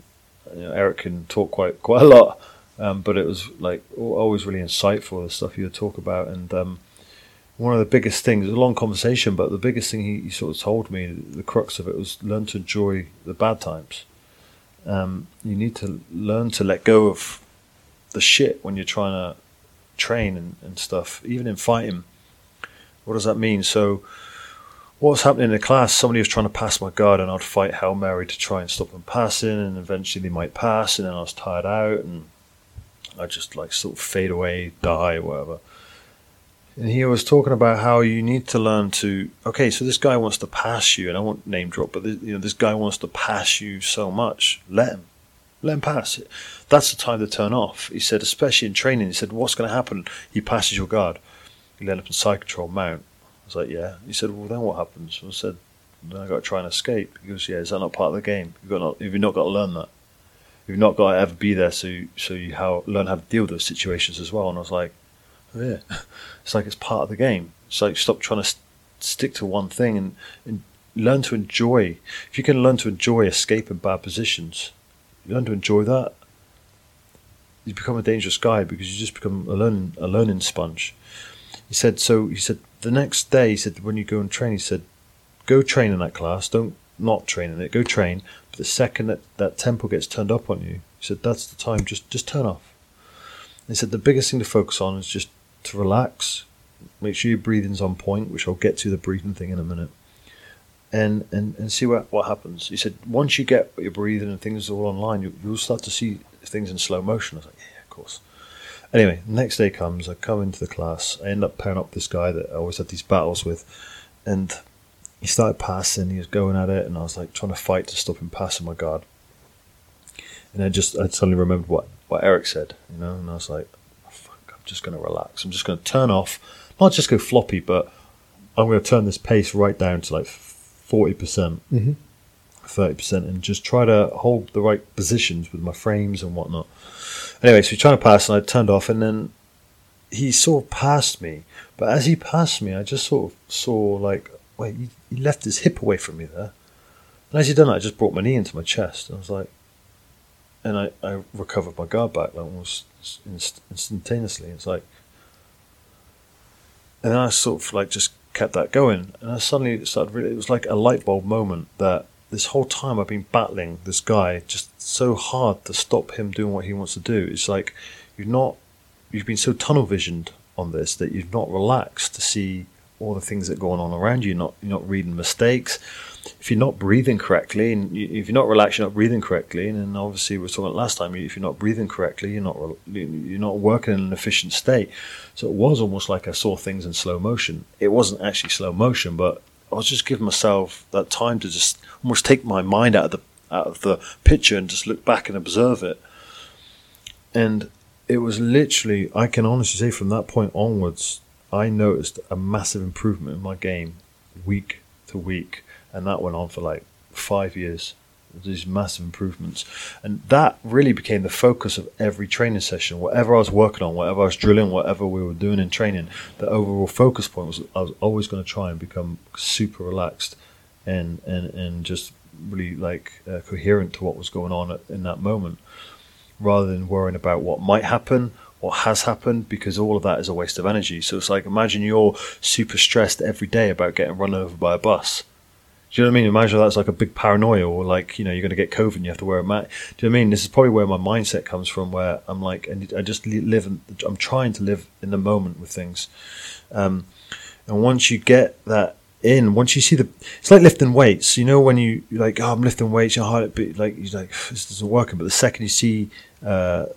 you know, Eric can talk quite quite a lot, um, but it was like always really insightful the stuff you would talk about. And um, one of the biggest things, a long conversation, but the biggest thing he, he, sort of told me, the crux of it was learn to enjoy the bad times. Um, you need to learn to let go of the shit when you're trying to train and, and stuff, even in fighting. What does that mean? So what was happening in the class, somebody was trying to pass my guard, and I'd fight Hail Mary to try and stop them passing, and eventually they might pass, and then I was tired out, and I just like sort of fade away, die, whatever. And he was talking about how you need to learn to okay, so this guy wants to pass you, and I won't name drop, but this, you know this guy wants to pass you so much. Let him, let him pass. That's the time to turn off. He said, especially in training. He said, what's going to happen? He passes your guard. You let up in side control mount I was like, yeah. He said, well, then what happens? I said, then I got to try and escape. He goes, yeah, is that not part of the game? You've got not, you've not got to learn that. You've not got to ever be there, so so you how learn how to deal with those situations as well. And I was like, oh, yeah, it's like it's part of the game. It's like stop trying to stick to one thing and, and learn to enjoy. If you can learn to enjoy escaping bad positions, you learn to enjoy that. You become a dangerous guy because you just become a learning a learning sponge. He said so. He said the next day. He said when you go and train, he said go train in that class. Don't not train in it. Go train. But the second that that tempo gets turned up on you, he said that's the time. Just just turn off. He said the biggest thing to focus on is just to relax. Make sure your breathing's on point, which I'll get to the breathing thing in a minute and, and, and see what, what happens. He said, once you get your breathing and things all online, you, you'll start to see things in slow motion. I was like, yeah, of course. Anyway, next day comes, I come into the class, I end up pairing up this guy that I always had these battles with, and he started passing, he was going at it, and I was like trying to fight to stop him passing my guard. And I just, I suddenly remembered what, what Eric said, you know, and I was like, oh, fuck, I'm just going to relax. I'm just going to turn off, not just go floppy, but I'm going to turn this pace right down to like 40%, Mm-hmm. 30%, and just try to hold the right positions with my frames and whatnot. Anyway, so he's trying to pass, and I turned off, and then he sort of passed me. But as he passed me, I just sort of saw, like, wait, he, left his hip away from me there. And as he done that, I just brought my knee into my chest. And I was like, and I, I recovered my guard back like almost inst- instantaneously. It's like, and then I sort of like just kept that going, and I suddenly started. Really, it was like a light bulb moment that this whole time I've been battling this guy just so hard to stop him doing what he wants to do. It's like you've not, you've been so tunnel visioned on this that you've not relaxed to see all the things that are going on around you. You're not you're not reading mistakes. If you're not breathing correctly, and you, if you're not relaxed, you're not breathing correctly, and obviously we were talking last time. If you're not breathing correctly, you're not you're not working in an efficient state. So it was almost like I saw things in slow motion. It wasn't actually slow motion, but I was just giving myself that time to just almost take my mind out of the out of the picture and just look back and observe it. And it was literally, I can honestly say, from that point onwards, I noticed a massive improvement in my game, week to week, and that went on for like five years. These massive improvements, and that really became the focus of every training session. Whatever I was working on, whatever I was drilling, whatever we were doing in training, the overall focus point was I was always going to try and become super relaxed, and and and just really like uh, coherent to what was going on in that moment, rather than worrying about what might happen what has happened because all of that is a waste of energy. So it's like imagine you're super stressed every day about getting run over by a bus. Do you know what I mean? Imagine that's like a big paranoia, or like you know you're going to get COVID and you have to wear a mask. Do you know what I mean? This is probably where my mindset comes from, where I'm like, and I just live. In, I'm trying to live in the moment with things, um, and once you get that in, once you see the, it's like lifting weights. You know when you like, oh, I'm lifting weights, your heart beat, like you're like this isn't working. But the second you see uh,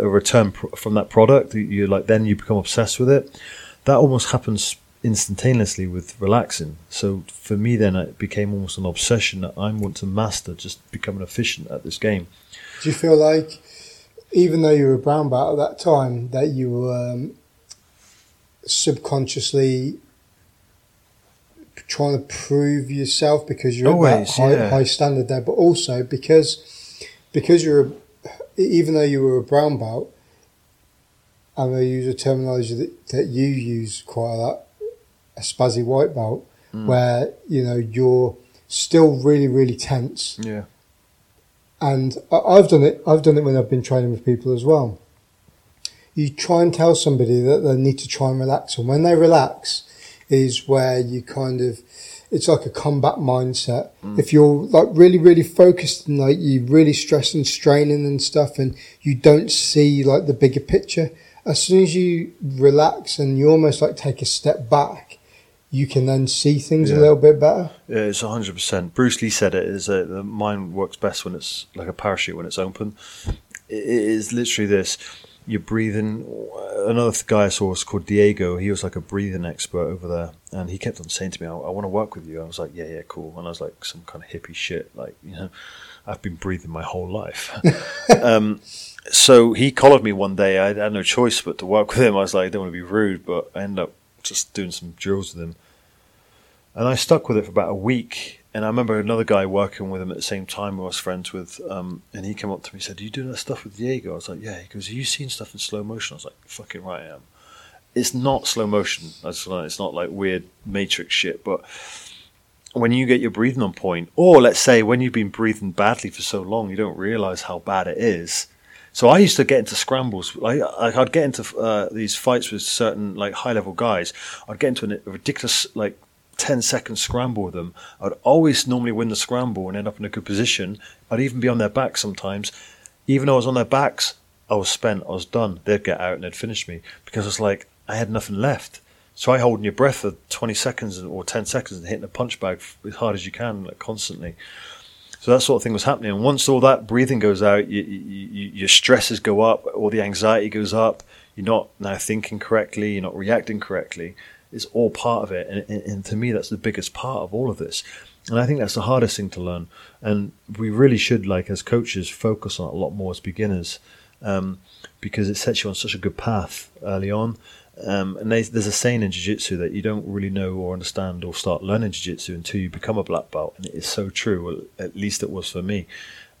a return pr- from that product, you're like then you become obsessed with it. That almost happens instantaneously with relaxing. So for me, then it became almost an obsession that I want to master, just becoming efficient at this game. Do you feel like, even though you were a brown belt at that time, that you were um, subconsciously trying to prove yourself because you're Always, at that high, yeah. high standard there, but also because because you're a, even though you were a brown belt, and they use a terminology that, that you use quite a lot, a spazzy white belt, Mm. where you know you're still really really tense Yeah. and I- I've done it. I've done it when I've been training with people as well. You try and tell somebody that they need to try and relax, and when they relax, is where you kind of. It's like a combat mindset. If you're like really, really focused and like you really stress and straining and stuff, and you don't see like the bigger picture, as soon as you relax and you almost like take a step back, you can then see things a little bit better. Yeah, it's hundred percent. Bruce Lee said it is that the mind works best when it's like a parachute when it's open. It is literally this. You're breathing. Another guy I saw was called Diego. He was like a breathing expert over there, and he kept on saying to me, "I, I want to work with you." I was like, "Yeah, yeah, cool." And I was like, some kind of hippie shit, like you know, I've been breathing my whole life. um, so he collared me one day. I had no choice but to work with him. I was like, I don't want to be rude, but I ended up just doing some drills with him. And I stuck with it for about a week. And I remember another guy working with him at the same time who I was friends with. Um, and he came up to me and said, Are you doing that stuff with Diego? I was like, Yeah. He goes, Are you seeing stuff in slow motion? I was like, Fucking right I am. it's not slow motion. It's not like weird matrix shit. But when you get your breathing on point, or let's say when you've been breathing badly for so long, you don't realize how bad it is. So I used to get into scrambles. Like I'd get into uh, these fights with certain like high level guys. I'd get into a ridiculous like 10 second scramble with them. I'd always normally win the scramble and end up in a good position. I'd even be on their back sometimes. Even though I was on their backs, I was spent. I was done. They'd get out and they'd finish me because it's like I had nothing left. Try holding your breath for 20 seconds or 10 seconds and hitting a punch bag as hard as you can, like constantly. So that sort of thing was happening. And once all that breathing goes out, you, you, your stresses go up, all the anxiety goes up. You're not now thinking correctly. You're not reacting correctly. It's all part of it. And, and, and to me, that's the biggest part of all of this. And I think that's the hardest thing to learn. And we really should, like as coaches, focus on it a lot more as beginners um, because it sets you on such a good path early on. Um, and there's, there's a saying in jiu-jitsu that you don't really know or understand or start learning jiu-jitsu until you become a black belt. And it is so true, at least it was for me.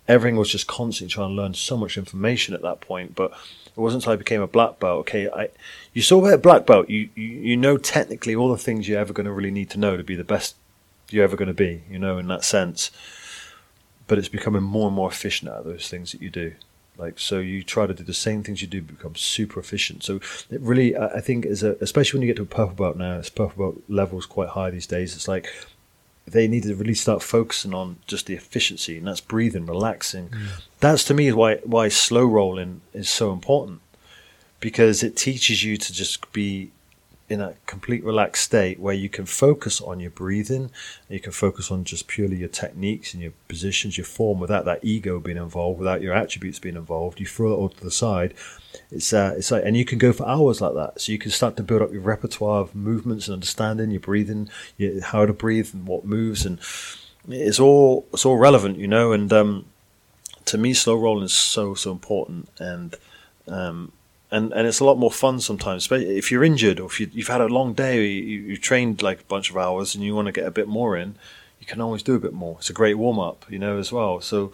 Everything was just constantly trying to learn so much information at that point. But it wasn't until I became a black belt. Okay, I, you saw a black belt. You, you, you know technically all the things you're ever going to really need to know to be the best you're ever going to be, you know, in that sense. But it's becoming more and more efficient at those things that you do. Like so, you try to do the same things you do, become super efficient. So it really, I think, is a especially when you get to a purple belt now. It's purple belt levels quite high these days. It's like they need to really start focusing on just the efficiency, and that's breathing, relaxing. Mm. That's to me why why slow rolling is so important because it teaches you to just be in a complete relaxed state where you can focus on your breathing, you can focus on just purely your techniques and your positions, your form, without that ego being involved, without your attributes being involved. You throw it all to the side. It's uh, it's like, and you can go for hours like that. So you can start to build up your repertoire of movements and understanding your breathing, your, how to breathe and what moves, and it's all it's all relevant, you know. And um, to me, slow rolling is so so important, and um, and and it's a lot more fun sometimes. But if you're injured or if you, have had a long day, you, you trained like a bunch of hours, and you want to get a bit more in, you can always do a bit more. It's a great warm up, you know, as well. So.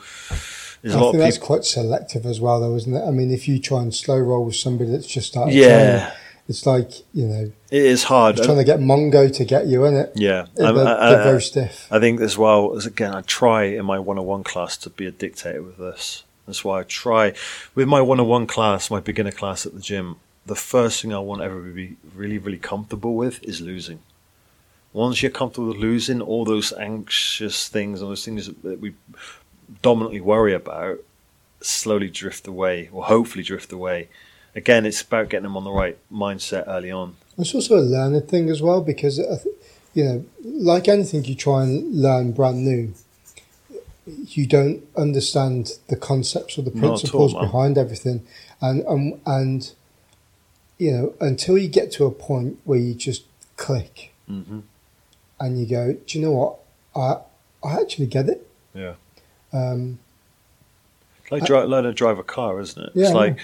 There's I think that's quite selective as well, though, isn't it? I mean, if you try and slow roll with somebody that's just started yeah. training, it's like you know, it is hard. trying to get Mongo to get you in it. Yeah, they're, they're very stiff. I think as well as again, I try in my one-on-one class to be a dictator with this. That's why I try with my one-on-one class, my beginner class at the gym. The first thing I want everybody to be really, really comfortable with is losing. Once you're comfortable with losing, all those anxious things, all those things that we dominantly worry about, slowly drift away, or hopefully drift away. Again, it's about getting them on the right mindset early on. It's also a learning thing as well because, uh, you know, like anything you try and learn brand new, you don't understand the concepts or the principles all, behind everything, and um, and you know until you get to a point where you just click, mm-hmm. and you go, do you know what? I I actually get it. Yeah. Um, like dri- learning to drive a car, isn't it? Yeah, it's like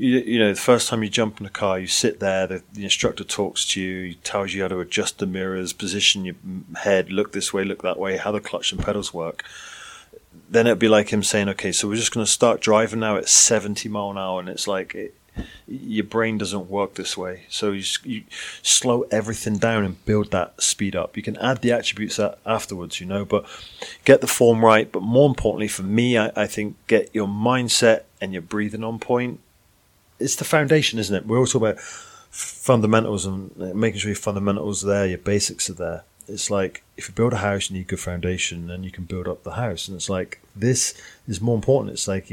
you, you know, the first time you jump in a car, you sit there, the, the, instructor talks to you, he tells you how to adjust the mirrors, position your head, look this way, look that way, how the clutch and pedals work then it'd be like him saying, "Okay, so we're just going to start driving now at 70 mile an hour," and it's like it, your brain doesn't work this way. So you, you, slow everything down and build that speed up. You can add the attributes afterwards, you know, but get the form right. But more importantly, for me, I, I think get your mindset and your breathing on point. It's the foundation, isn't it? We're all talking about fundamentals and uh, making sure your fundamentals are there, your basics are there it's like if you build a house, you need good foundation, and you can build up the house. And it's like this is more important. It's like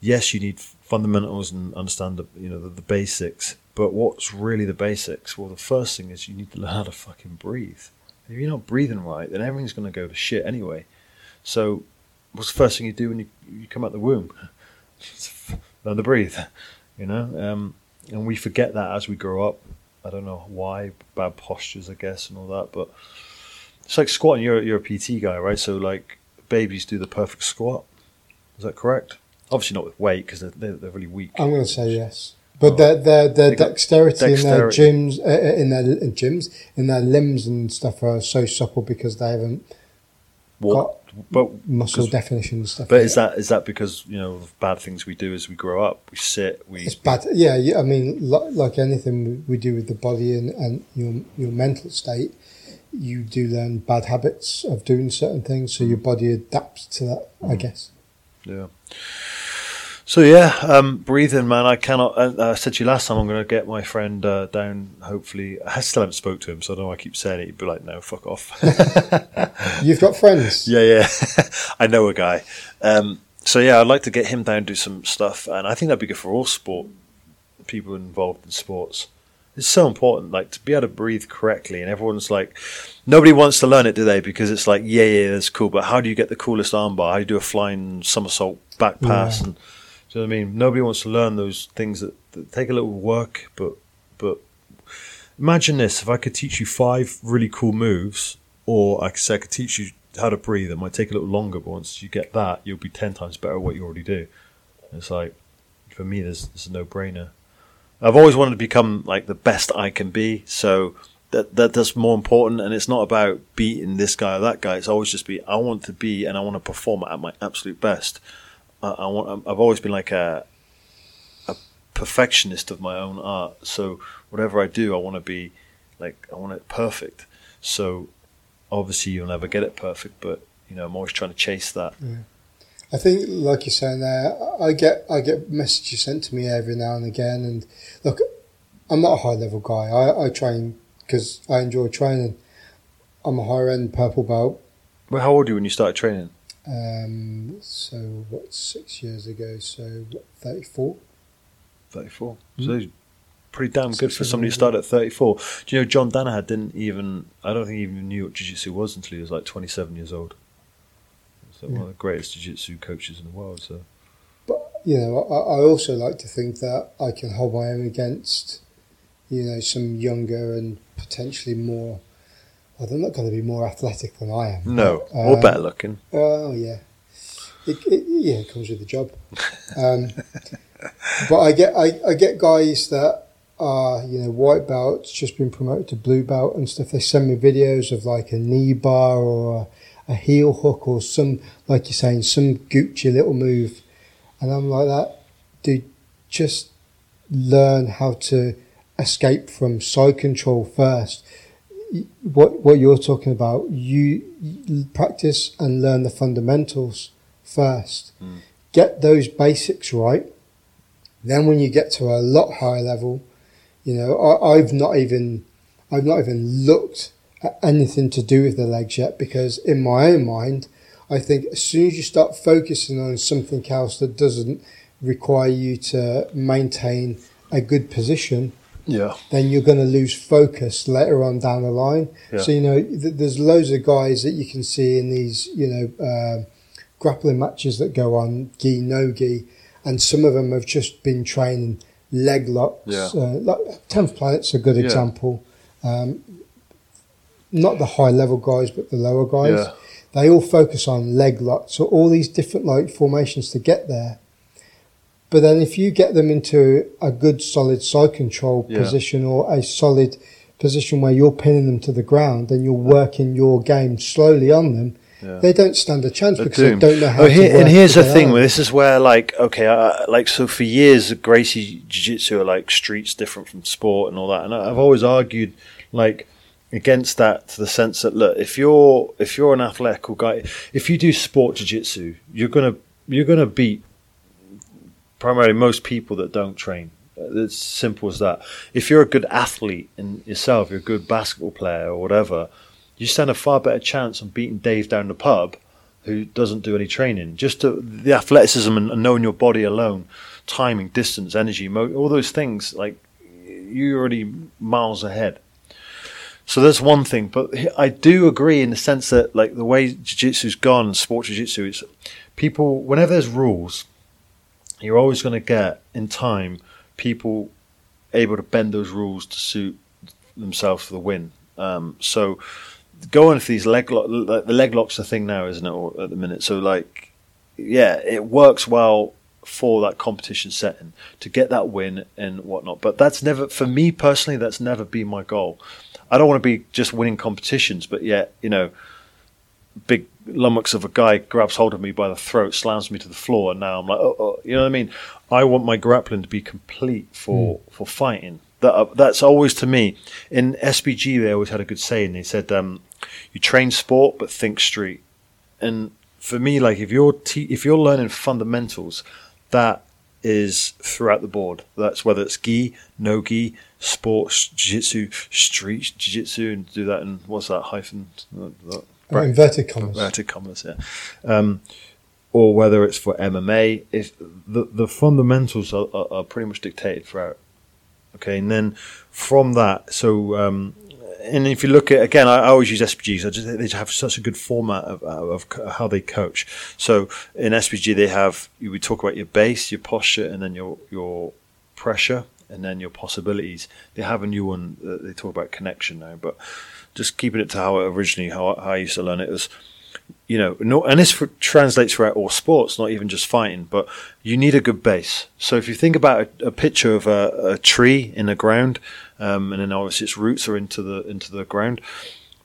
yes, you need fundamentals and understand the you know the, the basics, but what's really the basics? Well, the first thing is you need to learn how to fucking breathe. If you're not breathing right, then everything's going to go to shit anyway. So, what's the first thing you do when you you come out the womb? learn to breathe. You know, um, and we forget that as we grow up I don't know why bad postures, I guess, and all that. But it's like squatting. You're you're a PT guy, right? So like babies do the perfect squat. Is that correct? Obviously not with weight because they're, they're, really weak. I'm going to say yes. But their their, their dexterity, dexterity, in their gyms, uh, uh, in their in gyms, in their limbs and stuff are so supple because they haven't walked, but muscle definition and stuff. But like is that is that because you know of bad things we do as we grow up? We sit, we It's bad. Yeah, yeah. I mean, li- like anything we- we do with the body and, and your your mental state, you do learn bad habits of doing certain things, so your body adapts to that. Mm. I guess. Yeah. So yeah, um, breathing, man. I cannot. Uh, I said to you last time. I'm going to get my friend uh, down. Hopefully, I still haven't spoke to him, so I know I keep saying it. He'd be like, "No, fuck off." You've got friends. yeah, yeah. I know a guy. Um, so yeah, I'd like to get him down, do some stuff, and I think that'd be good for all sport people involved in sports. It's so important, like to be able to breathe correctly, and everyone's like, nobody wants to learn it, do they? Because it's like, yeah, yeah, that's cool, but how do you get the coolest armbar? How do you do a flying somersault back pass? Yeah. And know what I mean? Nobody wants to learn those things that, that take a little work, but but imagine this: if I could teach you five really cool moves, or I could say I could teach you how to breathe, it might take a little longer, but once you get that, you'll be ten times better at what you already do. It's like for me, there's there's a no brainer. I've always wanted to become like the best I can be, so that that that's more important. And it's not about beating this guy or that guy. It's always just be I want to be and I want to perform at my absolute best. I, I want. I've always been like a a perfectionist of my own art. So whatever I do, I want to be like I want it perfect. So obviously you'll never get it perfect, but you know I'm always trying to chase that. I think, like you're saying there, I get I get messages sent to me every now and again. And look, I'm not a high level guy. I, I train because I enjoy training. I'm a higher end purple belt. Well, how old were you when you started training? Um, so what? Six years ago. So what, 34. 34. So he's pretty damn good for somebody who started at 34. Do you know John Danaher didn't even, I don't think he even knew what Jiu Jitsu was until he was like 27 years old. So one of the greatest Jiu Jitsu coaches in the world. So But you know, I, I also like to think that I can hold my own against, you know, some younger and potentially more. Well, they're not going to be more athletic than I am. No, but, or um, better looking. Oh yeah, it, it, yeah, it comes with the job. Um, but I get I, I get guys that are you know white belts just been promoted to blue belt and stuff. They send me videos of like a knee bar or a, a heel hook or some like you're saying some Gucci little move, and I'm like that, dude. Just learn how to escape from side control first what what you're talking about, you, you practice and learn the fundamentals first. Mm. Get those basics right. Then, when you get to a lot higher level, you know I, I've not even I've not even looked at anything to do with the legs yet because in my own mind, I think as soon as you start focusing on something else that doesn't require you to maintain a good position, Yeah. then you're going to lose focus later on down the line. Yeah. So you know, th- there's loads of guys that you can see in these, you know, uh, grappling matches that go on gi no gi, and some of them have just been training leg locks. Yeah. Uh, like Tenth Planet's a good Yeah. example. Um, not the high level guys, but the lower guys. Yeah. They all focus on leg locks, so all these different like formations to get there. But then, if you get them into a good, solid side control Yeah. position or a solid position where you're pinning them to the ground and you're working your game slowly on them, Yeah. they don't stand a chance They're because they don't know oh, how Oh, to here, work and here's the together. thing. This is where, like, okay, I, like, so for years, Gracie Jiu Jitsu are like streets different from sport and all that. And I- I've always argued, like, against that to the sense that look, if you're if you're an athletic guy, if you do sport Jiu Jitsu, you're gonna you're gonna beat primarily most people that don't train. Uh, it's simple as that. If you're a good athlete in yourself, you're a good basketball player or whatever, you stand a far better chance of beating Dave down the pub who doesn't do any training. Just to, the athleticism and, knowing your body alone, timing, distance, energy, mo- all those things, like you're already miles ahead. So that's one thing, but I do agree in the sense that, like the way jiu-jitsu's gone, sports jiu-jitsu, is people. Whenever there's rules, you're always going to get in time people able to bend those rules to suit themselves for the win. Um, so going for these leg lock, the leg lock's a thing now, isn't it? At the minute, so like, yeah, it works well for that competition setting to get that win and whatnot. But that's never, for me personally, that's never been my goal. I don't want to be just winning competitions, but yet, you know, big lummox of a guy grabs hold of me by the throat, slams me to the floor, and now I'm like, oh, oh, you know what I mean? I want my grappling to be complete for for fighting. That uh, that's always to me. In SBG, they always had a good saying. They said, um, "You train sport, but think street." And for me, like if you're te- if you're learning fundamentals, that is throughout the board. That's whether it's gi, no gi, sports, jiu-jitsu, street jiu-jitsu, and do that in what's that hyphen? Inverted commas. Inverted commas, yeah. Um, or whether it's for MMA, if the the fundamentals are, are, are pretty much dictated throughout. Okay, and then from that, so um, and if you look at again, I, I always use SBGs. I just they have such a good format of, of how they coach. So in SBG, they have you would talk about your base, your posture, and then your your pressure, and then your possibilities. They have a new one. That they talk about connection now, but just keeping it to how it originally how, how I used to learn it was you know, no, and this for, translates throughout all sports, not even just fighting. But you need a good base. So if you think about a, a picture of a, a tree in the ground, um, and then obviously its roots are into the into the ground,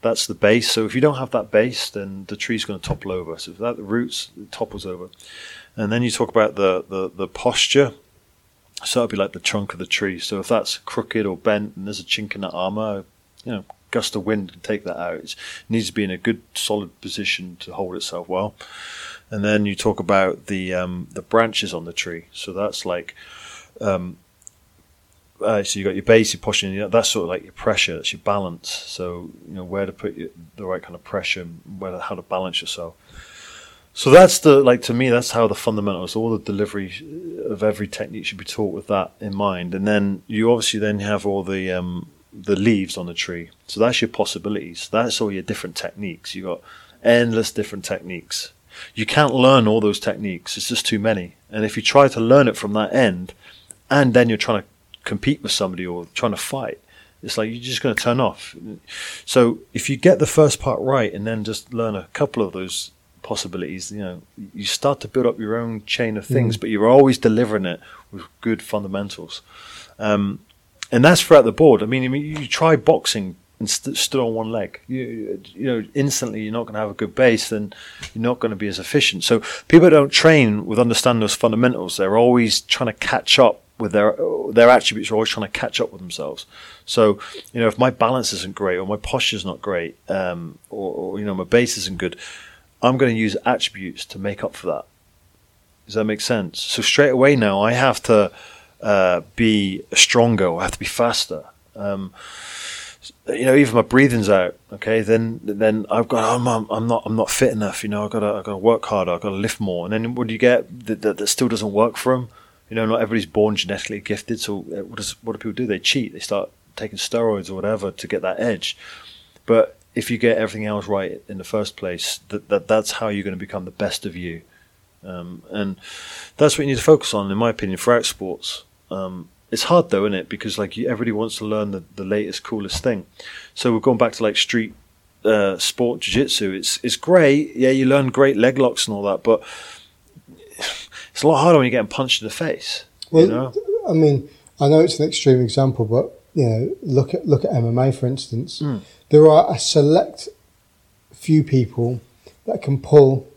that's the base. So if you don't have that base, then the tree's going to topple over. So if that the roots it topples over, and then you talk about the the, the posture. So it'd be like the trunk of the tree. So if that's crooked or bent and there's a chink in that armor, you know, gust of wind can take that out. It needs to be in a good, solid position to hold itself well. And then you talk about the um, the branches on the tree. So that's like, um, uh, so you got your base, your posture, you know, that's sort of like your pressure. That's your balance. So you know where to put your, the right kind of pressure, where how to balance yourself. So that's the like to me that's how the fundamentals, all the delivery of every technique should be taught with that in mind. And then you obviously then have all the um, the leaves on the tree. So that's your possibilities. That's all your different techniques. You got endless different techniques. You can't learn all those techniques. It's just too many. And if you try to learn it from that end, and then you're trying to compete with somebody or trying to fight, it's like you're just going to turn off. So if you get the first part right and then just learn a couple of those possibilities, you know, you start to build up your own chain of things, Mm. but you're always delivering it with good fundamentals. Um, and that's throughout the board. I mean, I mean, you try boxing and st- stood on one leg. You, you know, instantly you're not going to have a good base, then you're not going to be as efficient. So people don't train with understanding those fundamentals. They're always trying to catch up with their their attributes. Are always trying to catch up with themselves. So you know, if my balance isn't great or my posture's not great, um, or, or you know, my base isn't good, I'm going to use attributes to make up for that. Does that make sense? So straight away now, I have to uh, be stronger. I have to be faster. Um, you know, even my breathing's out. Okay, then then I've got I'm, I'm, I'm not I'm not fit enough. You know, I've got to I've got to work harder. I've got to lift more. And then what do you get that, that, that still doesn't work for them? You know, not everybody's born genetically gifted. So uh, what does what do people do? They cheat. They start taking steroids or whatever to get that edge. But if you get everything else right in the first place, that, that that's how you're going to become the best of you. Um, and that's what you need to focus on, in my opinion, throughout sports. Um, it's hard though, isn't it? Because like everybody wants to learn the, the latest, coolest thing. So we're going back to like street uh, sport jiu-jitsu. It's it's great. Yeah, you learn great leg locks and all that, but it's a lot harder when you're getting punched in the face. Well, you know? I mean, I know it's an extreme example, but you know, look at look at MMA for instance. Mm. There are a select few people that can pull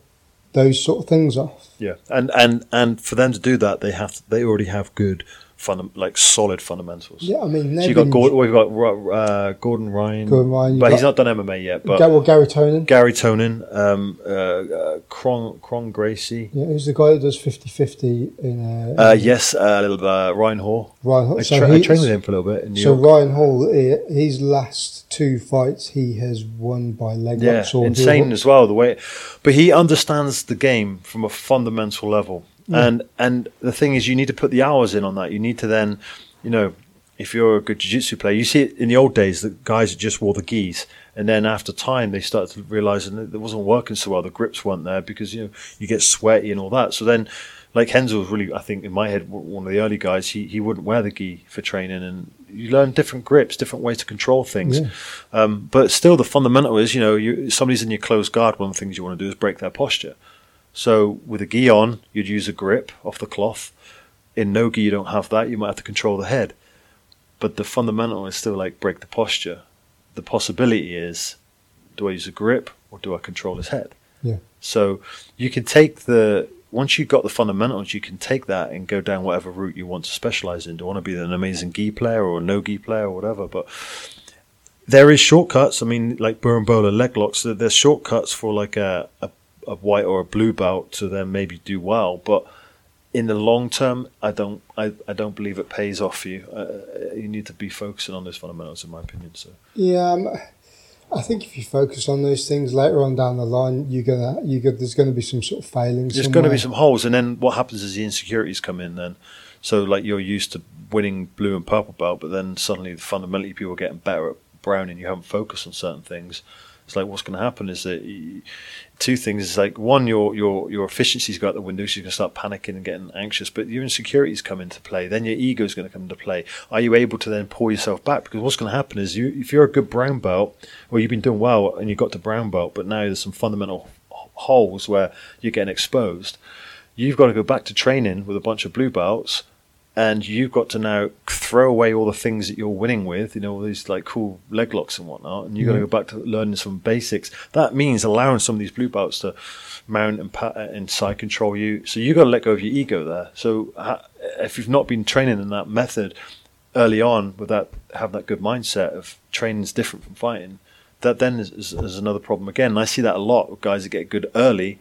those sort of things off. Yeah, and and and for them to do that, they have to, they already have good funda- like solid fundamentals. Yeah, I mean, So you got Gordon, we've got uh, Gordon Ryan, Gordon Ryan, but he's not done MMA yet. But well, Garry Tonon. Garry Tonon, um, uh, uh, Kron, Kron Gracie, Yeah, who's the guy that does 50-50 in uh, uh, yes, uh, little uh, Ryan Hall. Ryan Hall. I, So, tra- I trained with him for a little bit in New so York. Ryan Hall, his last two fights, he has won by leg Yeah, locks or insane as well the way, but he understands the game from a fundamental level. And and the thing is, you need to put the hours in on that. You need to then, you know, if you're a good jiu-jitsu player, you see it in the old days. The guys just wore the gis, and then after time, they started to realize that it wasn't working so well. The grips weren't there because you know you get sweaty and all that. So then, like Henzel was really, I think, in my head, one of the early guys. He he wouldn't wear the gi for training, and you learn different grips, different ways to control things. Yeah. Um, but still, the fundamental is, you know, you, somebody's in your closed guard. One of the things you want to do is break their posture. So with a gi on, you'd use a grip off the cloth. In no gi, you don't have that. You might have to control the head. But the fundamental is still like break the posture. The possibility is, do I use a grip or do I control his head? Yeah. So you can take the once you've got the fundamentals, you can take that and go down whatever route you want to specialize in. Do you want to be an amazing gi player or a no gi player or whatever? But there is shortcuts. I mean, like Berimbolo leg locks. There's shortcuts for like a, a, a white or a blue belt to then maybe do well. But in the long term, I don't I, I don't believe it pays off for you. Uh, you need to be focusing on those fundamentals, in my opinion. So yeah, um, I think if you focus on those things later on down the line, you're gonna you got there's going to be some sort of failings. There's going to be some holes, and then what happens is the insecurities come in. Then, so like you're used to winning blue and purple belt, but then suddenly fundamentally people are getting better at brown, and you haven't focused on certain things. It's like what's going to happen is that you, two things is like one, your your your efficiency's go out the window, so you're going to start panicking and getting anxious. But your insecurities come into play. Then your ego is going to come into play. Are you able to then pull yourself back? Because what's going to happen is you, if you're a good brown belt, or you've been doing well and you got to brown belt, but now there's some fundamental holes where you're getting exposed. You've got to go back to training with a bunch of blue belts and you've got to now throw away all the things that you're winning with, you know, all these like cool leg locks and whatnot, and you've mm-hmm. got to go back to learning some basics. That means allowing some of these blue belts to mount and, pat- and side control you. So you've got to let go of your ego there. So if you've not been training in that method early on, with that having that good mindset of training is different from fighting, that then is, is, is another problem again. And I see that a lot with guys that get good early,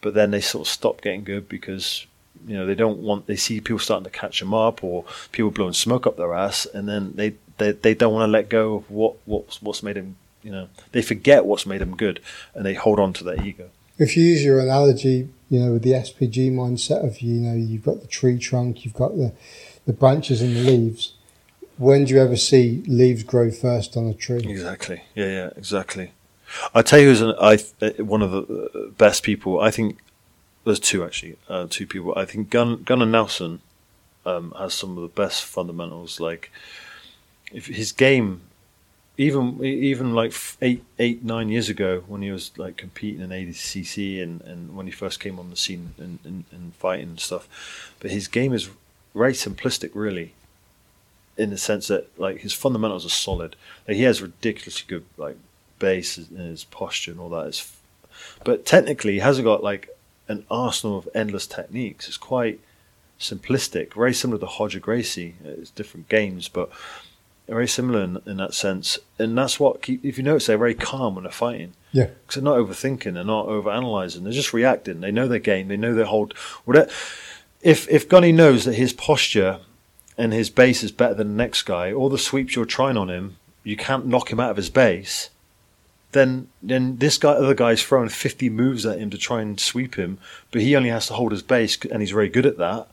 but then they sort of stop getting good because you know they don't want they see people starting to catch them up or people blowing smoke up their ass and then they they, they don't want to let go of what what's what's made them you know they forget what's made them good and they hold on to their ego. If you use your analogy you know with the SBG mindset of you know you've got the tree trunk you've got the the branches and the leaves when do you ever see leaves grow first on a tree? Exactly. Yeah yeah exactly. I tell you, who's an, I one of the best people. I think there's two actually, uh, two people. I think Gun Gunnar Nelson um, has some of the best fundamentals. Like, if his game, even even like eight eight nine years ago when he was like competing in ADCC and, and when he first came on the scene and, and, and fighting and stuff, but his game is very simplistic, really. In the sense that like his fundamentals are solid. Like, he has ridiculously good like base and his posture and all that is, but technically he hasn't got like an arsenal of endless techniques. It's quite simplistic, very similar to Roger Gracie. It's different games, but very similar in, in that sense. And that's what, keep, if you notice, they're very calm when they're fighting. Yeah. Because they're not overthinking, they're not overanalyzing, they're just reacting. They know their game, they know their hold. Whatever. If, if Gunny knows that his posture and his base is better than the next guy, all the sweeps you're trying on him, you can't knock him out of his base then then this guy, other guy's throwing 50 moves at him to try and sweep him, but he only has to hold his base, and he's very good at that.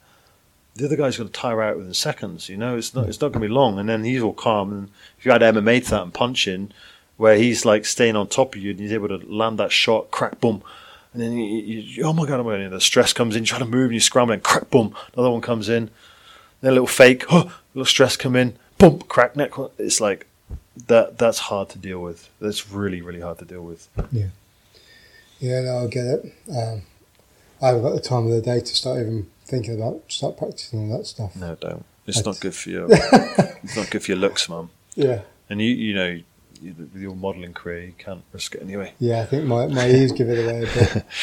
The other guy's going to tire out within seconds. You know, it's not it's not going to be long, and then he's all calm. And if you add MMA to that and punching, where he's like staying on top of you, and he's able to land that shot, crack, boom. And then you, you, oh my god, oh the stress comes in, you try to move, and you scramble, and crack, boom. Another one comes in, then a little fake, oh, little stress come in, boom, crack neck. It's like that that's hard to deal with. That's really really hard to deal with. Yeah, yeah, no, I get it. Um, I haven't got the time of the day to start even thinking about start practicing all that stuff. No, don't. It's not good for you. it's not good for your looks, mum. Yeah. And you, you know, with your modelling career, you can't risk it anyway. Yeah, I think my my ears give it away a bit.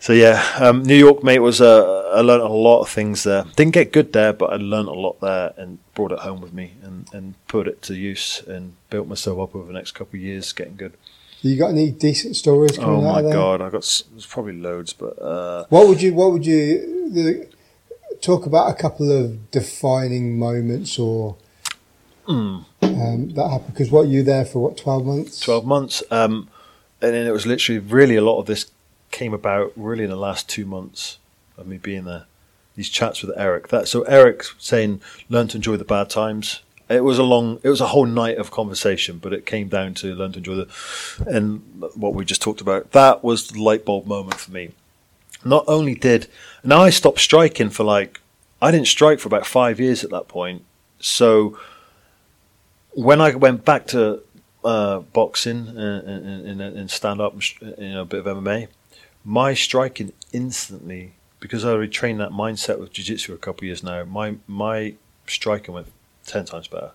So yeah, um, New York, mate, was uh, I learned a lot of things there. Didn't get good there, but I learned a lot there and brought it home with me and, and put it to use and built myself up over the next couple of years, getting good. You got any decent stories? oh my god, I got there's probably loads, but uh, what would you what would you the, talk about? A couple of defining moments or mm. um, that happened because what you there for? What twelve months? Twelve months, um, and then it was literally really a lot of this came about really in the last two months of me being there. These chats with Eric. That so Eric saying, "Learn to enjoy the bad times." It was a long, it was a whole night of conversation, but it came down to learn to enjoy the, and what we just talked about. That was the light bulb moment for me. Not only did now I stopped striking for like, I didn't strike for about five years at that point. So when I went back to uh, boxing and, and, and stand up, you know, a bit of MMA, my striking instantly because I already trained that mindset with jiu-jitsu a couple of years now. My my striking went ten times better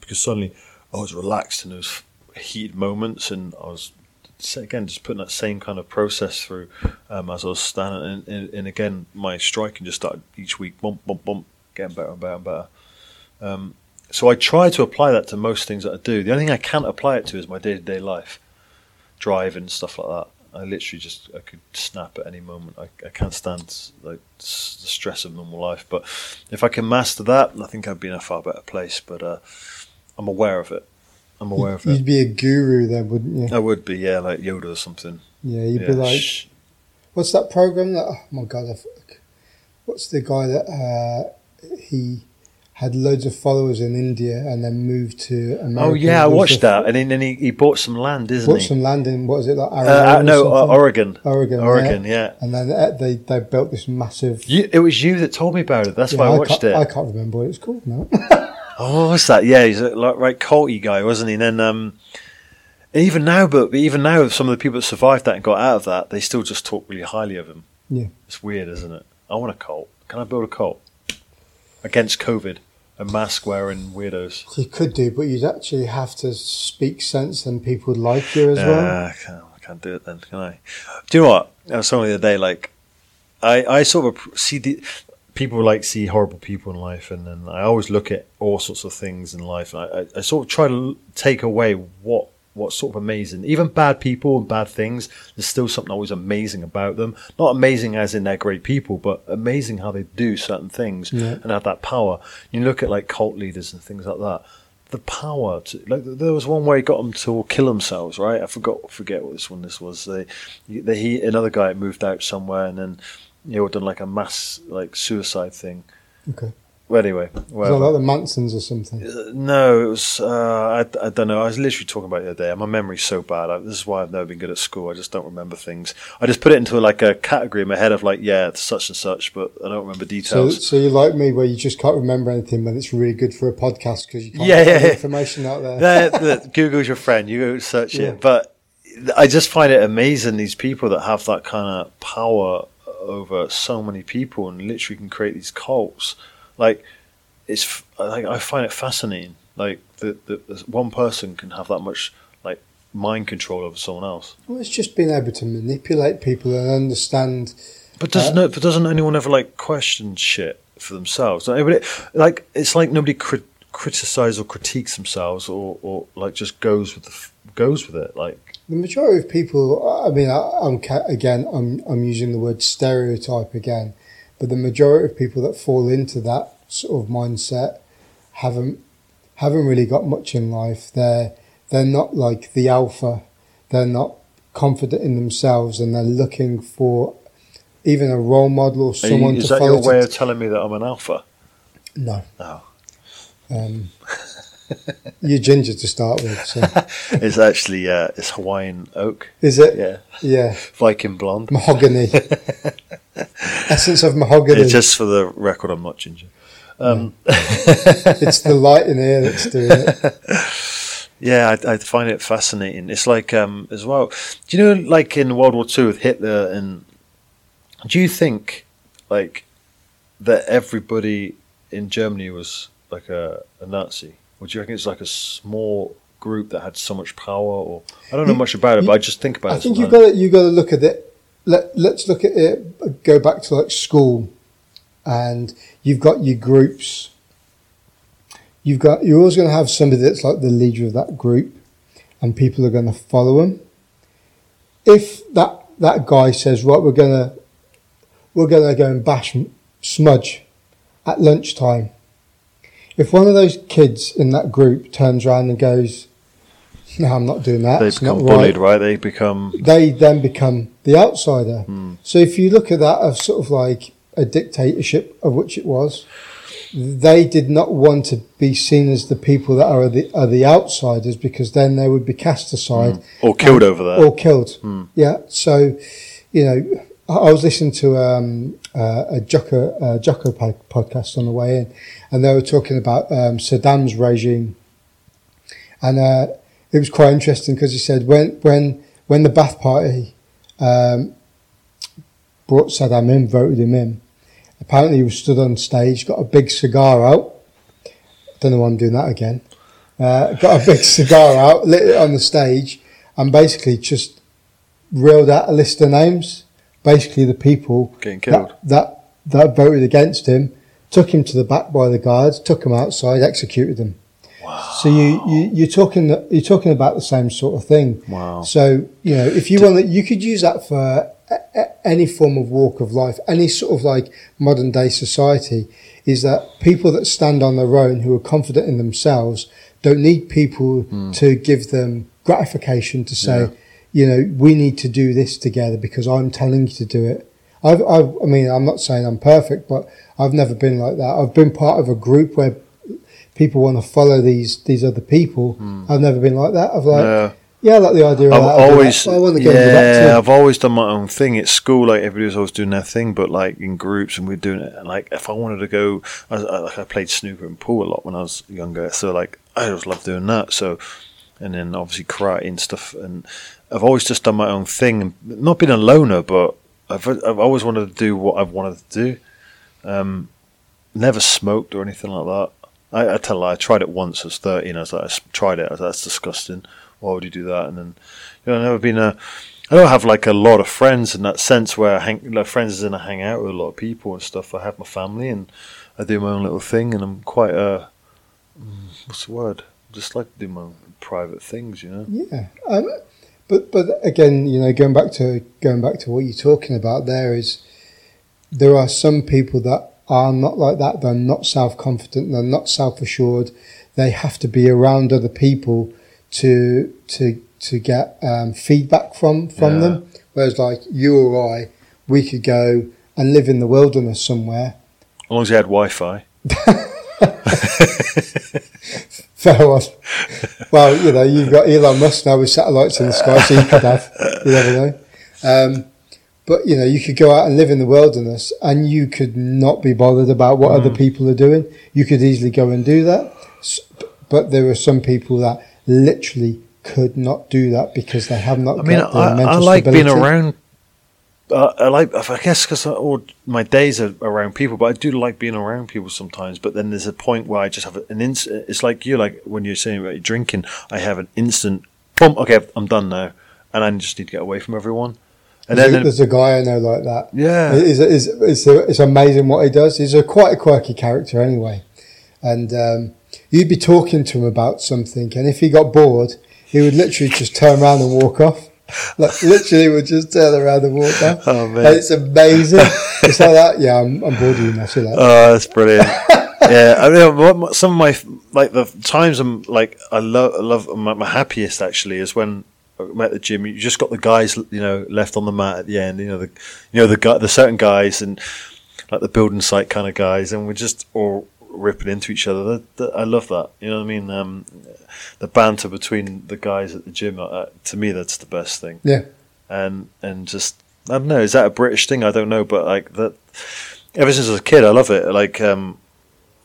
because suddenly I was relaxed and there was heated moments and I was again, just putting that same kind of process through um, as I was standing, and, and, and again, my striking just started each week, bump, bump, bump, getting better and better and better. Um, so I try to apply that to most things that I do. The only thing I can't apply it to is my day to day life, driving stuff like that. I literally just I could snap at any moment. I, I can't stand like the stress of normal life. But if I can master that, I think I'd be in a far better place. But uh, I'm aware of it. I'm aware of it. You'd be a guru then, wouldn't you? I would be, yeah, like Yoda or something. Yeah, you'd yeah, be like, sh- what's that program that? Oh my god, what's the guy that uh, he had loads of followers in India and then moved to America? oh yeah, I watched that, and then, he, he bought some land, isn't Bought he? some land in what is it like? uh, Arizona uh, or no, uh, something? Oregon. Oregon, yeah. Oregon, yeah. And then uh, they they built this massive. You, it was you that told me about it. That's Yeah, why I watched it. I can't remember what it's called now. Oh, what's that? Yeah, he's a like, right culty guy, wasn't he? And then um, even now, but even now, some of the people that survived that and got out of that, they still just talk really highly of him. Yeah. it's weird, isn't it? I want a cult. Can I build a cult against COVID and mask wearing weirdos? you could do, but you'd actually have to speak sense, and people would like you as well. Uh, I, can't, I can't do it then, can I? Do you know what? I was talking the other day, like, I, I sort of see the people like see horrible people in life, and then I always look at all sorts of things in life, and I, I, I sort of try to take away what what's sort of amazing. Even bad people and bad things, there's still something always amazing about them. Not amazing as in they're great people, but amazing how they do certain things Yeah. and have that power. You look at like cult leaders and things like that. The power to like there was one where he got them to kill themselves, right? I forgot forget what this one this was. They, they he another guy moved out somewhere and then you know done like a mass like suicide thing. Okay. Well, anyway, that like the Mansons or something? Uh, No, it was. Uh, I, I don't know. I was literally talking about it the other day. My memory's so bad. I, this is why I've never been good at school. I just don't remember things. I just put it into like a category in my head of like, yeah, it's such and such, but I don't remember details. so you're like me, where you just can't remember anything, but it's really good for a podcast because you can't Yeah, get yeah, yeah. information out there. Google's your friend. You go search Yeah. it. But I just find it amazing these people that have that kind of power over so many people and literally can create these cults. Like it's, like I find it fascinating. Like that that one person can have that much like mind control over someone else. Well, it's just being able to manipulate people and understand. But doesn't Uh, but doesn't anyone ever like question shit for themselves? Like, everybody- like it's like nobody crit- criticizes or critiques themselves, or, or like just goes with the goes with it. Like The majority of people, I mean, I, I'm ca- again, I'm I'm using the word stereotype again, but the majority of people that fall into that sort of mindset haven't haven't really got much in life. They're they're not like the alpha. They're not confident in themselves, and they're looking for even a role model or are you- someone is to that follow. your to- way of telling me that I'm an alpha? no, No, um, you're ginger to start with. So. it's actually uh, it's Hawaiian oak. Is it? Yeah, Yeah. Viking blonde. Mahogany. Essence of mahogany. It's just for the record, I'm not ginger. Um, it's the light in here that's doing it. Yeah, I, I find it fascinating. It's like um, as well. Do you know, like in World War Two with Hitler, and do you think like that everybody in Germany was like a, a Nazi? Or do you reckon it's like a small group that had so much power? Or I don't know You- much about it, you- but I just think about I it. I think you've got to, you've got to look at it. Let Let's look at it. Go back to like school, and you've got your groups. You've got you're always going to have somebody that's like the leader of that group, and people are going to follow him. If that that guy says, "Right, we're gonna we're gonna go and bash Smudge at lunchtime," if one of those kids in that group turns around and goes, "No, I'm not doing that. they it's not become right," bullied, right? They become they then become the outsider. Hmm. So if you look at that as sort of like a dictatorship, of which it was, they did not want to be seen as the people that are the are the outsiders because then they would be cast aside or killed over there. or killed. Yeah. So, you know, I I was listening to um, uh, a Jocko, uh, Jocko podcast on the way in, and they were talking about um, Saddam's regime, and uh, it was quite interesting because he said when when when the Ba'ath Party um, brought Saddam in, voted him in. Apparently, he was stood on stage, got a big cigar out. I Don't know why I'm doing that again. Uh, got a big cigar out, lit it on the stage, and basically just reeled out a list of names. Basically, the people Getting killed. that, that that voted against him took him to the back by the guards, took him outside, executed him. Wow. So you, you you're talking you're talking about the same sort of thing. Wow. So you know, if you want, to, you could use that for a- a- any form of walk of life, any sort of like modern day society. Is that people that stand on their own, who are confident in themselves, don't need people hmm. to give them gratification to say, Yeah. you know, we need to do this together because I'm telling you to do it. I've, I've, I mean, I'm not saying I'm perfect, but I've never been like that. I've been part of a group where people want to follow these these other people. I've never been like that. I've like, Yeah. yeah, I like the idea I've that. Always. I want to go and do that yeah. I've always done my own thing at school. Like everybody was always doing their thing, but like in groups, and we're doing it. And like if I wanted to go, I, I, like I played snooker and pool a lot when I was younger, so like I always loved doing that. So, and then obviously karate and stuff. And I've always just done my own thing, and not been a loner, but I've I've always wanted to do what I've wanted to do. Um, never smoked or anything like that. I, I tell lie, I tried it once. I was thirteen. I was like, I tried it. I was like, that's disgusting. Why would you do that? And then, you know, I've never been a. I don't have like a lot of friends in that sense where I hang, like friends in I hang out with a lot of people and stuff. I have my family and I do my own little thing, and I'm quite a. mm, What's the word? Just like to do my private things, you know. Yeah, um, but but again, you know, going back to going back to what you're talking about, there is there are some people that are not like that. They're not self confident. They're not self assured. They have to be around other people to to to get um, feedback from from Yeah. them. Whereas, like you or I, we could go and live in the wilderness somewhere. As long as you had Wi-Fi. Fair one. Well, you know, you've got Elon Musk now with satellites in the sky, so you could have. You never know. Um, but you know, you could go out and live in the wilderness, and you could not be bothered about what other people are doing. You could easily go and do that. But there are some people that literally could not do that because they have not I mean, got the I, I like being around. Uh, I like, I guess, because all my days are around people, but I do like being around people sometimes. But then there's a point where I just have an instant. It's like you, like when you're saying about your drinking, I have an instant. Boom. Okay, I'm done now, and I just need to get away from everyone. And There's, then, a, there's a guy I know like that. yeah, It's, it's, it's, it's amazing what he does. He's a quite a quirky character anyway. And um, you'd be talking to him about something, and if he got bored, he would literally just turn around and walk off. Like literally, would just turn around and walk off. Oh, man. And it's amazing. it's like that. Yeah, I'm, I'm bored of you now. See that? Oh, that's brilliant. yeah, I mean, some of my like the times I'm like I love, love my, my happiest actually is when I'm at the gym. You just got the guys, you know, left on the mat at the end. You know, the you know the guy, the certain guys, and like the building site kind of guys, and we're just all ripping into each other. That, that, I love that. You know what I mean? Um, the banter between the guys at the gym. Uh, to me, that's the best thing Yeah. and and just I don't know. Is that a British thing? I don't know, but like that. Ever since I was a kid, I love it. Like um,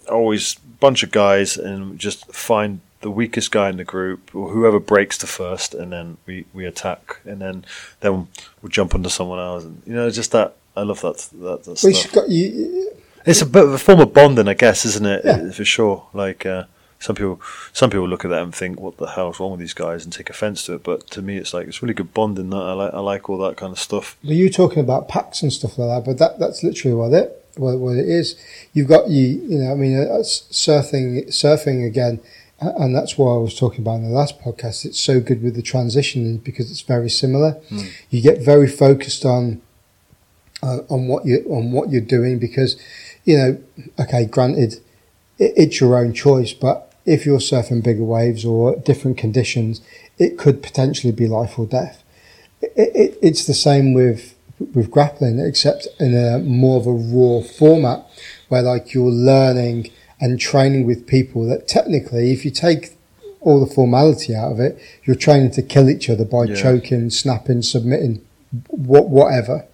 always bunch of guys and just find the weakest guy in the group or whoever breaks the first, and then we, we attack, and then then we'll jump onto someone else, and you know, just that. I love that that, that We stuff. got you. It's a bit of a form of bonding, I guess, isn't it? Yeah. For sure. Like uh, some people, some people look at that and think, "What the hell's wrong with these guys?" and take offence to it. But to me, it's like it's really good bonding. That I like. I like all that kind of stuff. Well, you talking about packs and stuff like that, but that that's literally what it what, what it is. You've got you you know I mean uh, surfing surfing again, and that's why I was talking about in the last podcast. It's so good with the transition because it's very similar. You get very focused on uh, on what you on what you're doing because you know okay granted it, it's your own choice, but if you're surfing bigger waves or different conditions, it could potentially be life or death it, it, it's the same with with grappling, except in a more of a raw format, where like you're learning and training with people that technically, if you take all the formality out of it, you're training to kill each other by Yeah. choking, snapping, submitting, what whatever.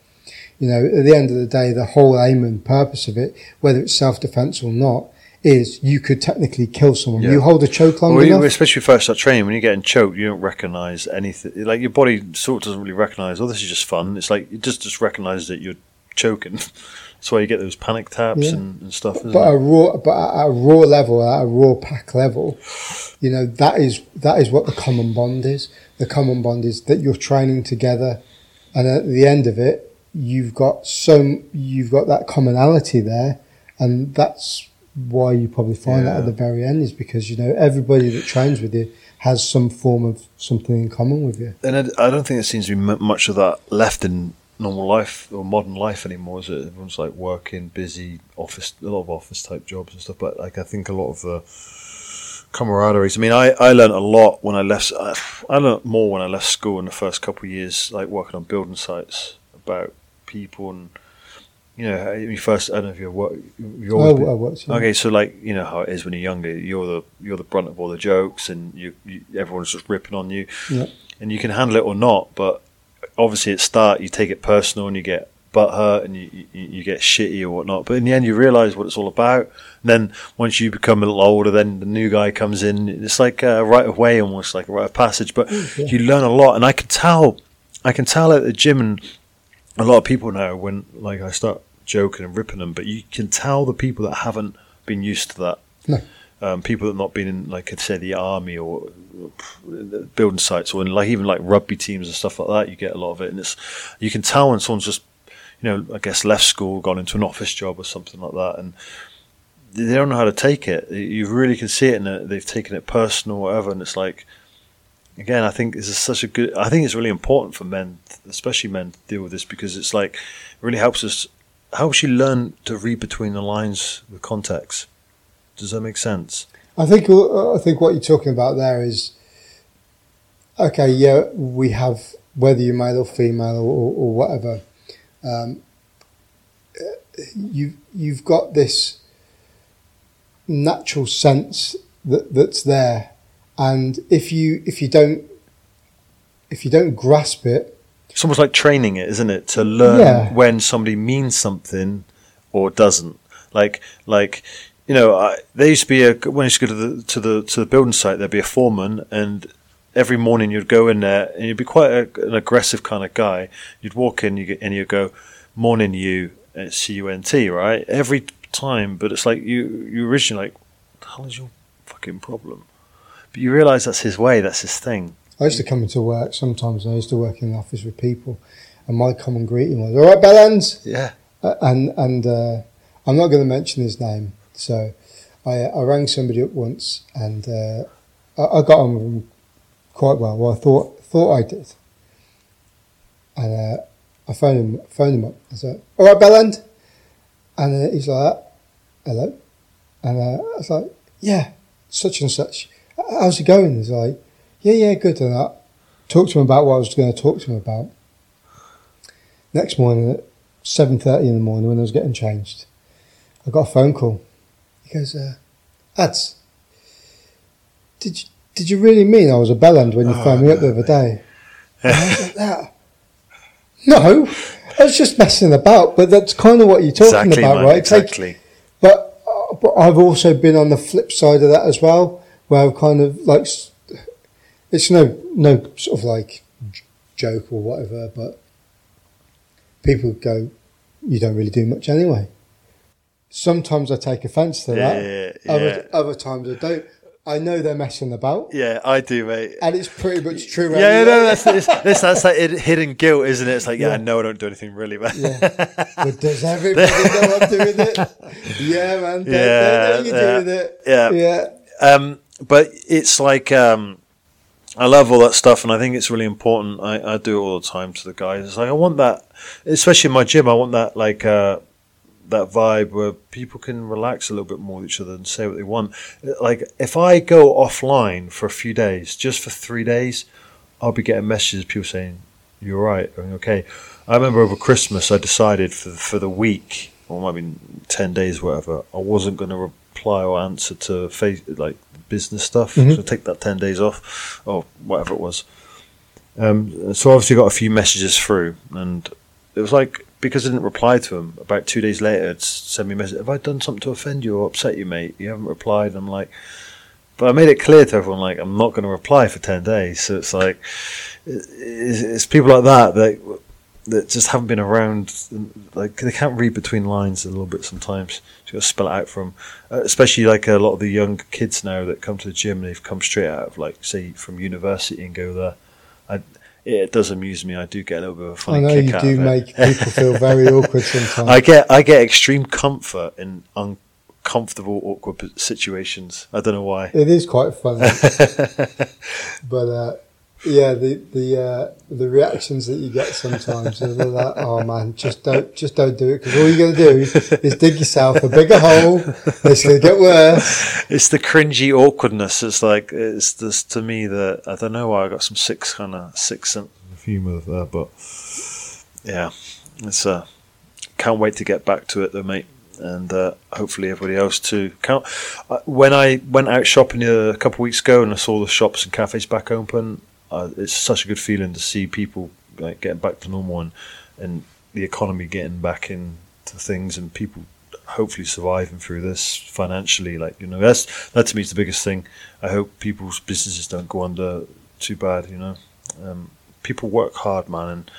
You know, at the end of the day, the whole aim and purpose of it, whether it's self defense or not, is you could technically kill someone. Yeah. You hold a choke long Well, enough. especially first start training, when you're getting choked, you don't recognise anything. Like your body sort of doesn't really recognise. Oh, this is just fun. It's like it just just recognises that you're choking. That's why you get those panic taps Yeah. and, and stuff. Isn't but it? a raw, but at a raw level, at a raw pack level, you know that is that is what the common bond is. The common bond is that you're training together and at the end of it, you've got so you've got that commonality there, and that's why you probably find that at the very end is because you know everybody that trains with you has some form of something in common with you. And I, I don't think there seems to be much of that left in normal life or modern life anymore. Is it? Everyone's like working, busy, office, a lot of office type jobs and stuff. But like, I think a lot of the camaraderies. I mean, I, I learned a lot when I left. I, I learned more when I left school in the first couple of years, like working on building sites about people and. You know, you first. I don't know if you're work. You've always Oh, been- worked, yeah. Okay, so like you know how it is when you're younger, you're the you're the brunt of all the jokes, and you, you everyone's just ripping on you, Yeah. and you can handle it or not. But obviously, at start, you take it personal, and you get butt hurt, and you, you you get shitty or whatnot. But in the end, you realise what it's all about. And then once you become a little older, then the new guy comes in. It's like a right of way, almost like a rite of passage. But mm, yeah. you learn a lot, and I can tell, I can tell at the gym and a lot of people now when like I start joking and ripping them, but you can tell the people that haven't been used to that. No. Um, people that have not been in, like, I say, the army or building sites, or in, like even like rugby teams and stuff like that. You get a lot of it, and it's you can tell when someone's just, you know, I guess left school, gone into an office job or something like that, and they don't know how to take it. You really can see it, and they've taken it personal, or whatever. And it's like, again, I think this is such a good. I think it's really important for men, especially men, to deal with this because it's like it really helps us helps you learn to read between the lines, the context. Does that make sense? I think uh, I think what you're talking about there is okay. Yeah, we have whether you're male or female or, or whatever. Um, you you've got this natural sense that that's there, and if you if you don't if you don't grasp it, It's almost like training it, isn't it? To learn Yeah. when somebody means something or doesn't. Like, like you know, I, there used to be a when I used to go to the to the to the building site, there'd be a foreman, and every morning you'd go in there, and you'd be quite a, an aggressive kind of guy. You'd walk in, you get, and you'd go, "Morning, you." It's C U N T, right? Every time, but it's like you you originally like, what the hell is your fucking problem? But you realise that's his way, that's his thing. I used to come into work sometimes. I used to work in the office with people, and my common greeting was "All right, Bellends." Yeah. Uh, and and uh, I'm not going to mention his name. So I, I rang somebody up once, and uh, I, I got on with him quite well. Well, I thought thought I did, and uh, I phoned him phoned him up. I said, "All right, Bellend," and uh, he's like, "Hello," and uh, I was like, "Yeah, such and such. How's it going?" He's like, "Yeah, yeah, good." And I talked to him about what I was going to talk to him about. Next morning at seven thirty in the morning when I was getting changed, I got a phone call. He goes, uh, "Ads, did you did you really mean I was a bellend when you Oh, phoned me up the other day?" Like, "That no, I was just messing about." But that's kind of what you're talking exactly, about, right? Exactly. but uh, but I've also been on the flip side of that as well, where I've kind of like it's no no sort of like j- joke or whatever, but people go, "You don't really do much anyway." Sometimes I take offence to that. Yeah, yeah, Other yeah. other times I don't. I know they're messing about, Yeah, I do, mate. and it's pretty much true. Yeah, no, that's that's, that's, that's that hid- hidden guilt, isn't it? It's like, yeah, Yeah. I know I don't do anything really, man. Yeah. But does everybody know I'm doing it? Yeah, man. They, Yeah, they know you're yeah, it. yeah. Yeah. Um, but it's like um, I love all that stuff, and I think it's really important. I, I do it all the time to the guys. It's like I want that, especially in my gym. I want that like uh, that vibe where people can relax a little bit more with each other and say what they want. Like if I go offline for a few days, just for three days, I'll be getting messages people saying you're right, or okay. I remember over Christmas, I decided for for the week, or have ten days, whatever. I wasn't going to reply or answer to face like business stuff. Mhm. So take that ten days off, or whatever it was. Um, so obviously got a few messages through, and it was like because I didn't reply to him. About two days later, it's send me a message. Have I done something to offend you or upset you, mate? You haven't replied. I'm like, but I made it clear to everyone like I'm not going to reply for ten days. So it's like it's, people like that that that just haven't been around. Like they can't read between lines a little bit sometimes. You got to spell it out from, uh, especially like a lot of the young kids now that come to the gym they've come straight out of like say from university and go there. I, it does amuse me. I do get a little bit of a I funny I know you do make people feel very awkward sometimes. I get I get extreme comfort in uncomfortable, awkward situations. I don't know why. It is quite funny, but uh, yeah, the the uh, the reactions that you get sometimes are like, "Oh man, just don't just don't do it," because all you're going to do is dig yourself a bigger hole. It's going to get worse. It's the cringy awkwardness. It's like it's this to me that I don't know why I got some six kind of six sense of humour there, but yeah, it's uh can't wait to get back to it though, mate. And uh, hopefully everybody else too. Can't, uh, when I went out shopping a couple of weeks ago and I saw the shops and cafes back open, uh, it's such a good feeling to see people like getting back to normal and, and the economy getting back into things and people hopefully surviving through this financially. Like you know, that's that to me is the biggest thing. I hope people's businesses don't go under too bad. You know, um, people work hard, man, and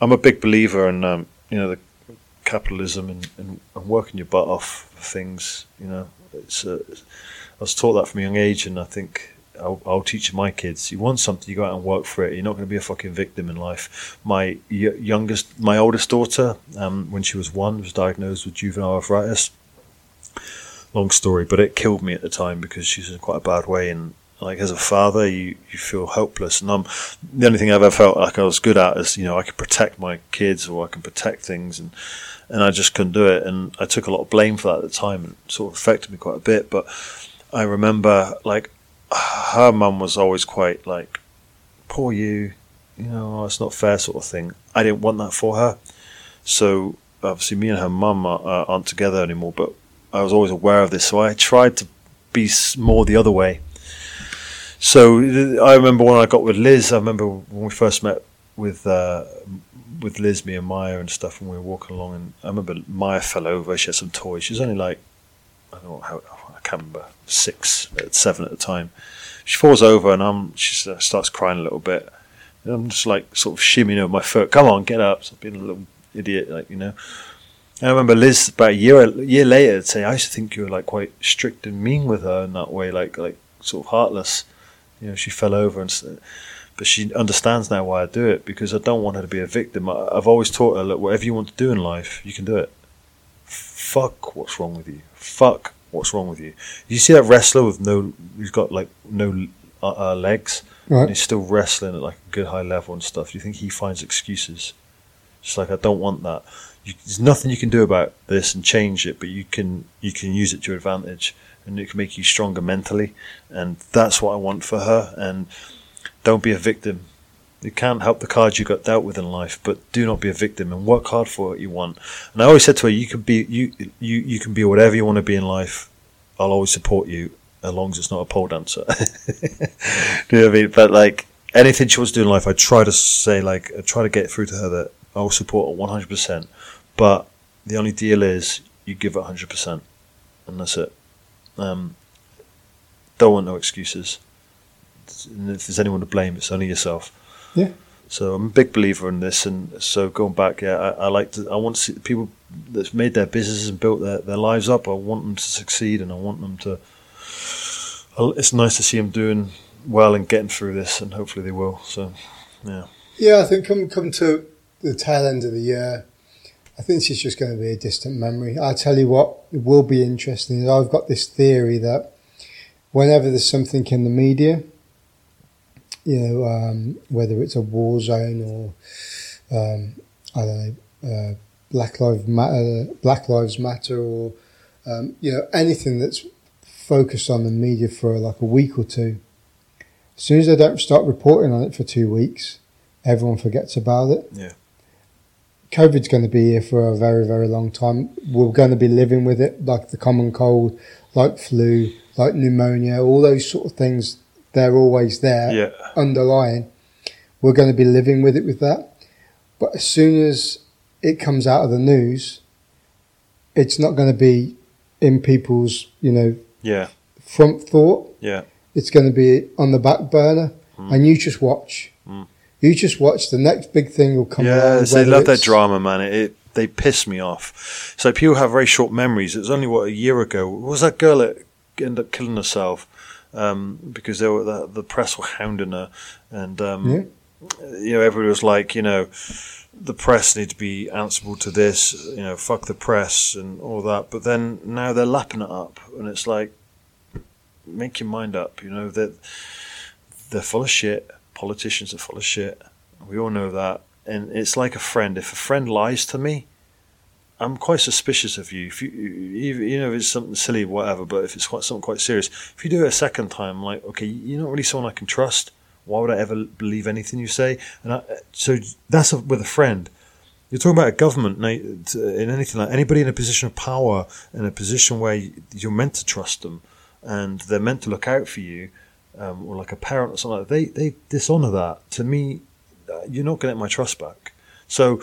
I'm a big believer in um, you know the capitalism and, and, and working your butt off for things. You know, it's uh, I was taught that from a young age, and I think I'll, I'll teach my kids. You want something, you go out and work for it. You're not going to be a fucking victim in life. My youngest, my oldest daughter, um, when she was one, was diagnosed with juvenile arthritis. Long story, but it killed me at the time because she's in quite a bad way. And like as a father, you, you feel hopeless. And I'm the only thing I've ever felt like I was good at is you know I could protect my kids or I can protect things, and and I just couldn't do it. And I took a lot of blame for that at the time, and sort of affected me quite a bit. But I remember like her mum was always quite like, poor you, you know, it's not fair sort of thing. I didn't want that for her. So obviously, me and her mum are, uh, aren't together anymore, but I was always aware of this. So I tried to be more the other way. So I remember when I got with Liz, I remember when we first met with uh, with Liz, me and Maya and stuff, and we were walking along, and I remember Maya fell over. She had some toys. She was only like I don't know how I can't remember six, seven at the time. She falls over, and I'm she uh, starts crying a little bit. And I'm just like sort of shimmying over my foot. Come on, get up! So being a little idiot, like you know. And I remember Liz about a year year later say, "I used to think you were like quite strict and mean with her in that way, like like sort of heartless." You know, she fell over and. But she understands now why I do it because I don't want her to be a victim. I've always taught her, look, whatever you want to do in life, you can do it. Fuck what's wrong with you. Fuck what's wrong with you. You see that wrestler with no, he's got like no uh, uh, legs, and he's still wrestling at like a good high level and stuff. Do You think he finds excuses? It's like I don't want that. You, there's nothing you can do about this and change it, but you can you can use it to your advantage, and it can make you stronger mentally. And that's what I want for her. And don't be a victim. You can't help the cards you got dealt with in life, but do not be a victim and work hard for what you want. And I always said to her, you can be you you you can be whatever you want to be in life. I'll always support you as long as it's not a pole dancer. do you know what I mean? But like anything she wants to do in life, I try to say like I try to get through to her that I'll support her one hundred percent. But the only deal is you give it hundred percent, and that's it. Um, don't want no excuses. And if there's anyone to blame, it's only yourself. Yeah. So I'm a big believer in this, and so going back, yeah, I, I like to. I want to see people that's made their businesses and built their, their lives up. I want them to succeed, and I want them to. It's nice to see them doing well and getting through this, and hopefully they will. So, yeah, Yeah, I think come come to the tail end of the year, I think this is just going to be a distant memory. I tell you what, it will be interesting. Is I've got this theory that whenever there's something in the media, you know, um, whether it's a war zone or um, I don't know, uh, Black Lives Matter, Black Lives Matter, or um, you know, anything that's focused on the media for like a week or two. As soon as they don't start reporting on it for two weeks, everyone forgets about it. Yeah. COVID's going to be here for a very, very long time. We're going to be living with it, like the common cold, like flu, like pneumonia, all those sort of things. They're always there, yeah, underlying. We're going to be living with it with that. But as soon as it comes out of the news, it's not going to be in people's, you know, yeah, front thought. yeah, It's going to be on the back burner, Mm. and you just watch. Mm. You just watch. The next big thing will come yeah. they love their drama, man. It, it they piss me off. So people have very short memories. It was only what a year ago. What was that girl that ended up killing herself um, because they were the, the press were hounding her, and um, Yeah. you know, everybody was like, you know, the press need to be answerable to this, you know, fuck the press and all that. But then now they're lapping it up, and it's like, make your mind up, you know, that they're full of shit. Politicians are full of shit. We all know that. And it's like a friend. If a friend lies to me, I'm quite suspicious of you. If you, you, know, if it's something silly, whatever, but if it's quite something quite serious, if you do it a second time, I'm like, okay, you're not really someone I can trust. Why would I ever believe anything you say? And I, so that's a, with a friend. You're talking about a government in anything like anybody in a position of power, in a position where you're meant to trust them, and they're meant to look out for you, um, or like a parent or something. Like that, they they dishonor that. To me, uh, you're not going to get my trust back. So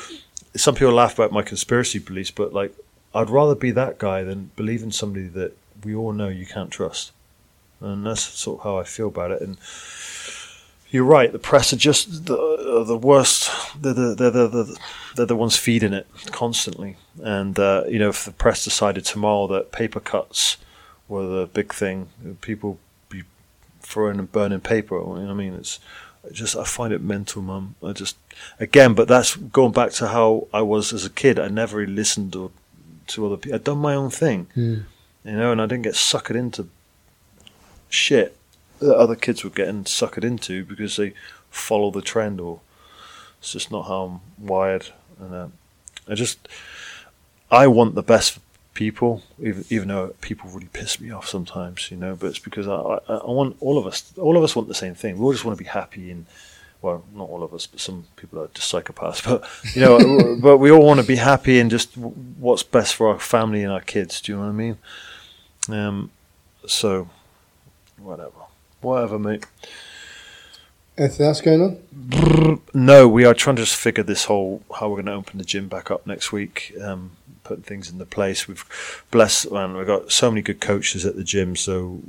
some people laugh about my conspiracy beliefs, but like I'd rather be that guy than believe in somebody that we all know you can't trust, and that's sort of how I feel about it. And you're right. The press are just the the worst. They're the they're the, the, they're the ones feeding it constantly. And uh, you know, if the press decided tomorrow that paper cuts were the big thing, people be throwing and burning paper. I mean? It's just I find it mental, mum. I just again, but that's going back to how I was as a kid. I never really listened to, to other people. I'd done my own thing, mm. you know, and I didn't get suckered into shit that other kids were getting suckered into because they follow the trend or it's just not how I'm wired. And uh, I just, I want the best for people, even, even though people really piss me off sometimes, you know, but it's because I, I, I want all of us, all of us want the same thing. We all just want to be happy and, well, not all of us, but some people are just psychopaths. But you know, but we all want to be happy and just what's best for our family and our kids. Do you know what I mean? Um, so, whatever. Whatever, mate. Anything else going on? No, we are trying to just figure this whole how we're going to open the gym back up next week. Um, putting things into place. We've blessed, man. We've got so many good coaches at the gym. So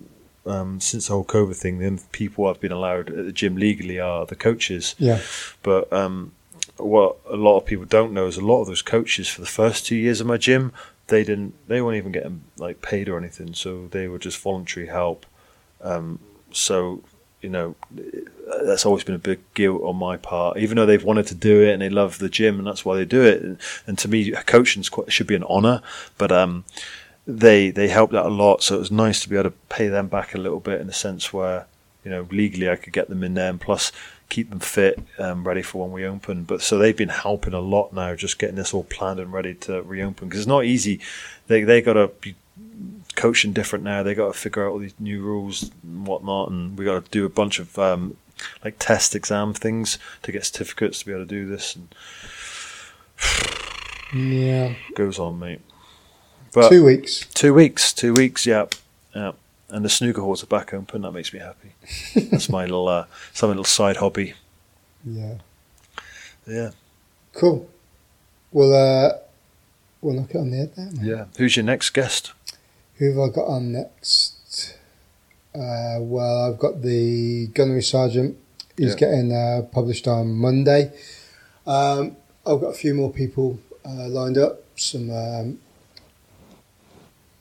um, since the whole COVID thing, the only people I've been allowed at the gym legally are the coaches. Yeah. But um, what a lot of people don't know is a lot of those coaches for the first two years of my gym, they didn't, they weren't even getting like paid or anything. So they were just voluntary help. Um, so you know that's always been a big guilt on my part. Even though they've wanted to do it and they love the gym and that's why they do it. And, and to me coaching should be an honor but um, they they helped out a lot. So it was nice to be able to pay them back a little bit in the sense where you know legally I could get them in there and plus keep them fit um, ready for when we open. But so they've been helping a lot now just getting this all planned and ready to reopen. Because it's not easy. They they got to be coaching different now. They got to figure out all these new rules and whatnot, and we got to do a bunch of um, like test exam things to get certificates to be able to do this. And yeah, goes on, mate. But two weeks. Two weeks. Two weeks. Yeah, yeah. And the snooker halls are back open. That makes me happy. That's my little, uh, some little side hobby. Yeah. Yeah. Cool. Well, uh, we'll knock it on the head there. Yeah. Who's your next guest? Who have I got on next? Uh, well, I've got the gunnery sergeant. He's yeah. getting uh, published on Monday. Um, I've got a few more people uh, lined up. Some um,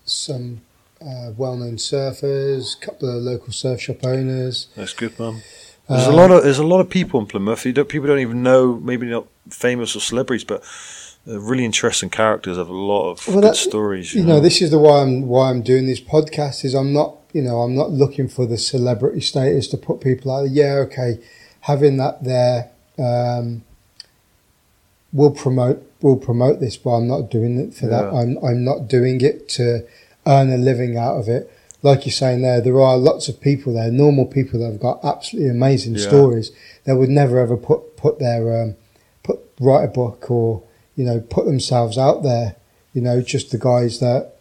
some uh, well-known surfers, a couple of local surf shop owners. That's good, man. There's a lot of there's a lot of people in Plymouth. Don't, people don't even know, maybe not famous or celebrities, but really interesting characters have a lot of well, good stories. You, you know? know, this is the why I'm why I'm doing this podcast. Is I'm not you know I'm not looking for the celebrity status to put people out. Yeah, okay, having that there um, will promote will promote this, but I'm not doing it for yeah. that. I'm I'm not doing it to earn a living out of it. Like you're saying there, there are lots of people there, normal people that have got absolutely amazing yeah. stories that would never ever put put their um, put write a book or you know, put themselves out there. You know, just the guys that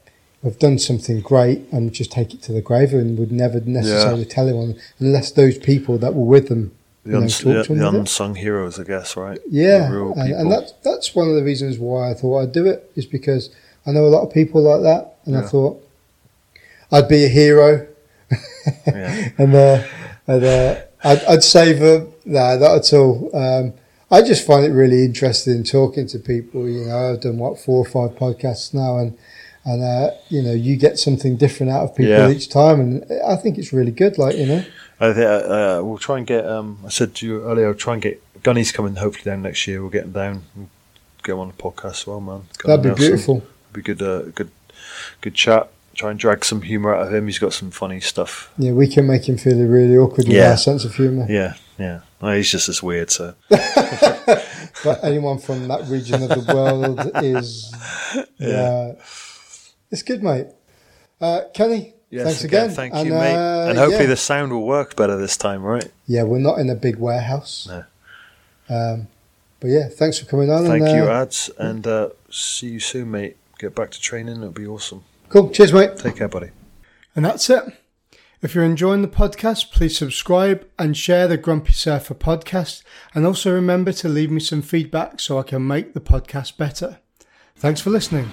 have done something great and just take it to the grave and would never necessarily yeah. tell anyone unless those people that were with them. The, uns- know, the, the unsung heroes, I guess, right? Yeah, and, and, that's that's one of the reasons why I thought I'd do it is because I know a lot of people like that, and yeah. I thought I'd be a hero, yeah. and uh, and uh, I'd, I'd save them. Nah, not at all. Um, I just find it really interesting talking to people. You know, I've done what four or five podcasts now, and and uh, you know, you get something different out of people yeah. each time, and I think it's really good. Like you know, I think uh, uh, we'll try and get. Um, I said to you earlier, I'll try and get Gunny's coming hopefully down next year. We'll get him down and him on the podcast as well, man. That'd be beautiful. Be good, uh, good, good chat. Try and drag some humour out of him. He's got some funny stuff. Yeah, we can make him feel really awkward with our sense of humour. Yeah, yeah. Well, he's just as weird. So But anyone from that region of the world is. Yeah. it's good, mate. Uh, Kenny, yes, thanks again. Thank And, you, mate. uh, and hopefully yeah. the sound will work better this time, right? Yeah, we're not in a big warehouse. No. Um, but yeah, thanks for coming on. Thank and, you, uh, ads, and uh, see you soon, mate. Get back to training. It'll be awesome. Cool. Cheers, mate. Take care, buddy. And that's it. If you're enjoying the podcast, please subscribe and share the Grumpy Surfer podcast. And also remember to leave me some feedback so I can make the podcast better. Thanks for listening.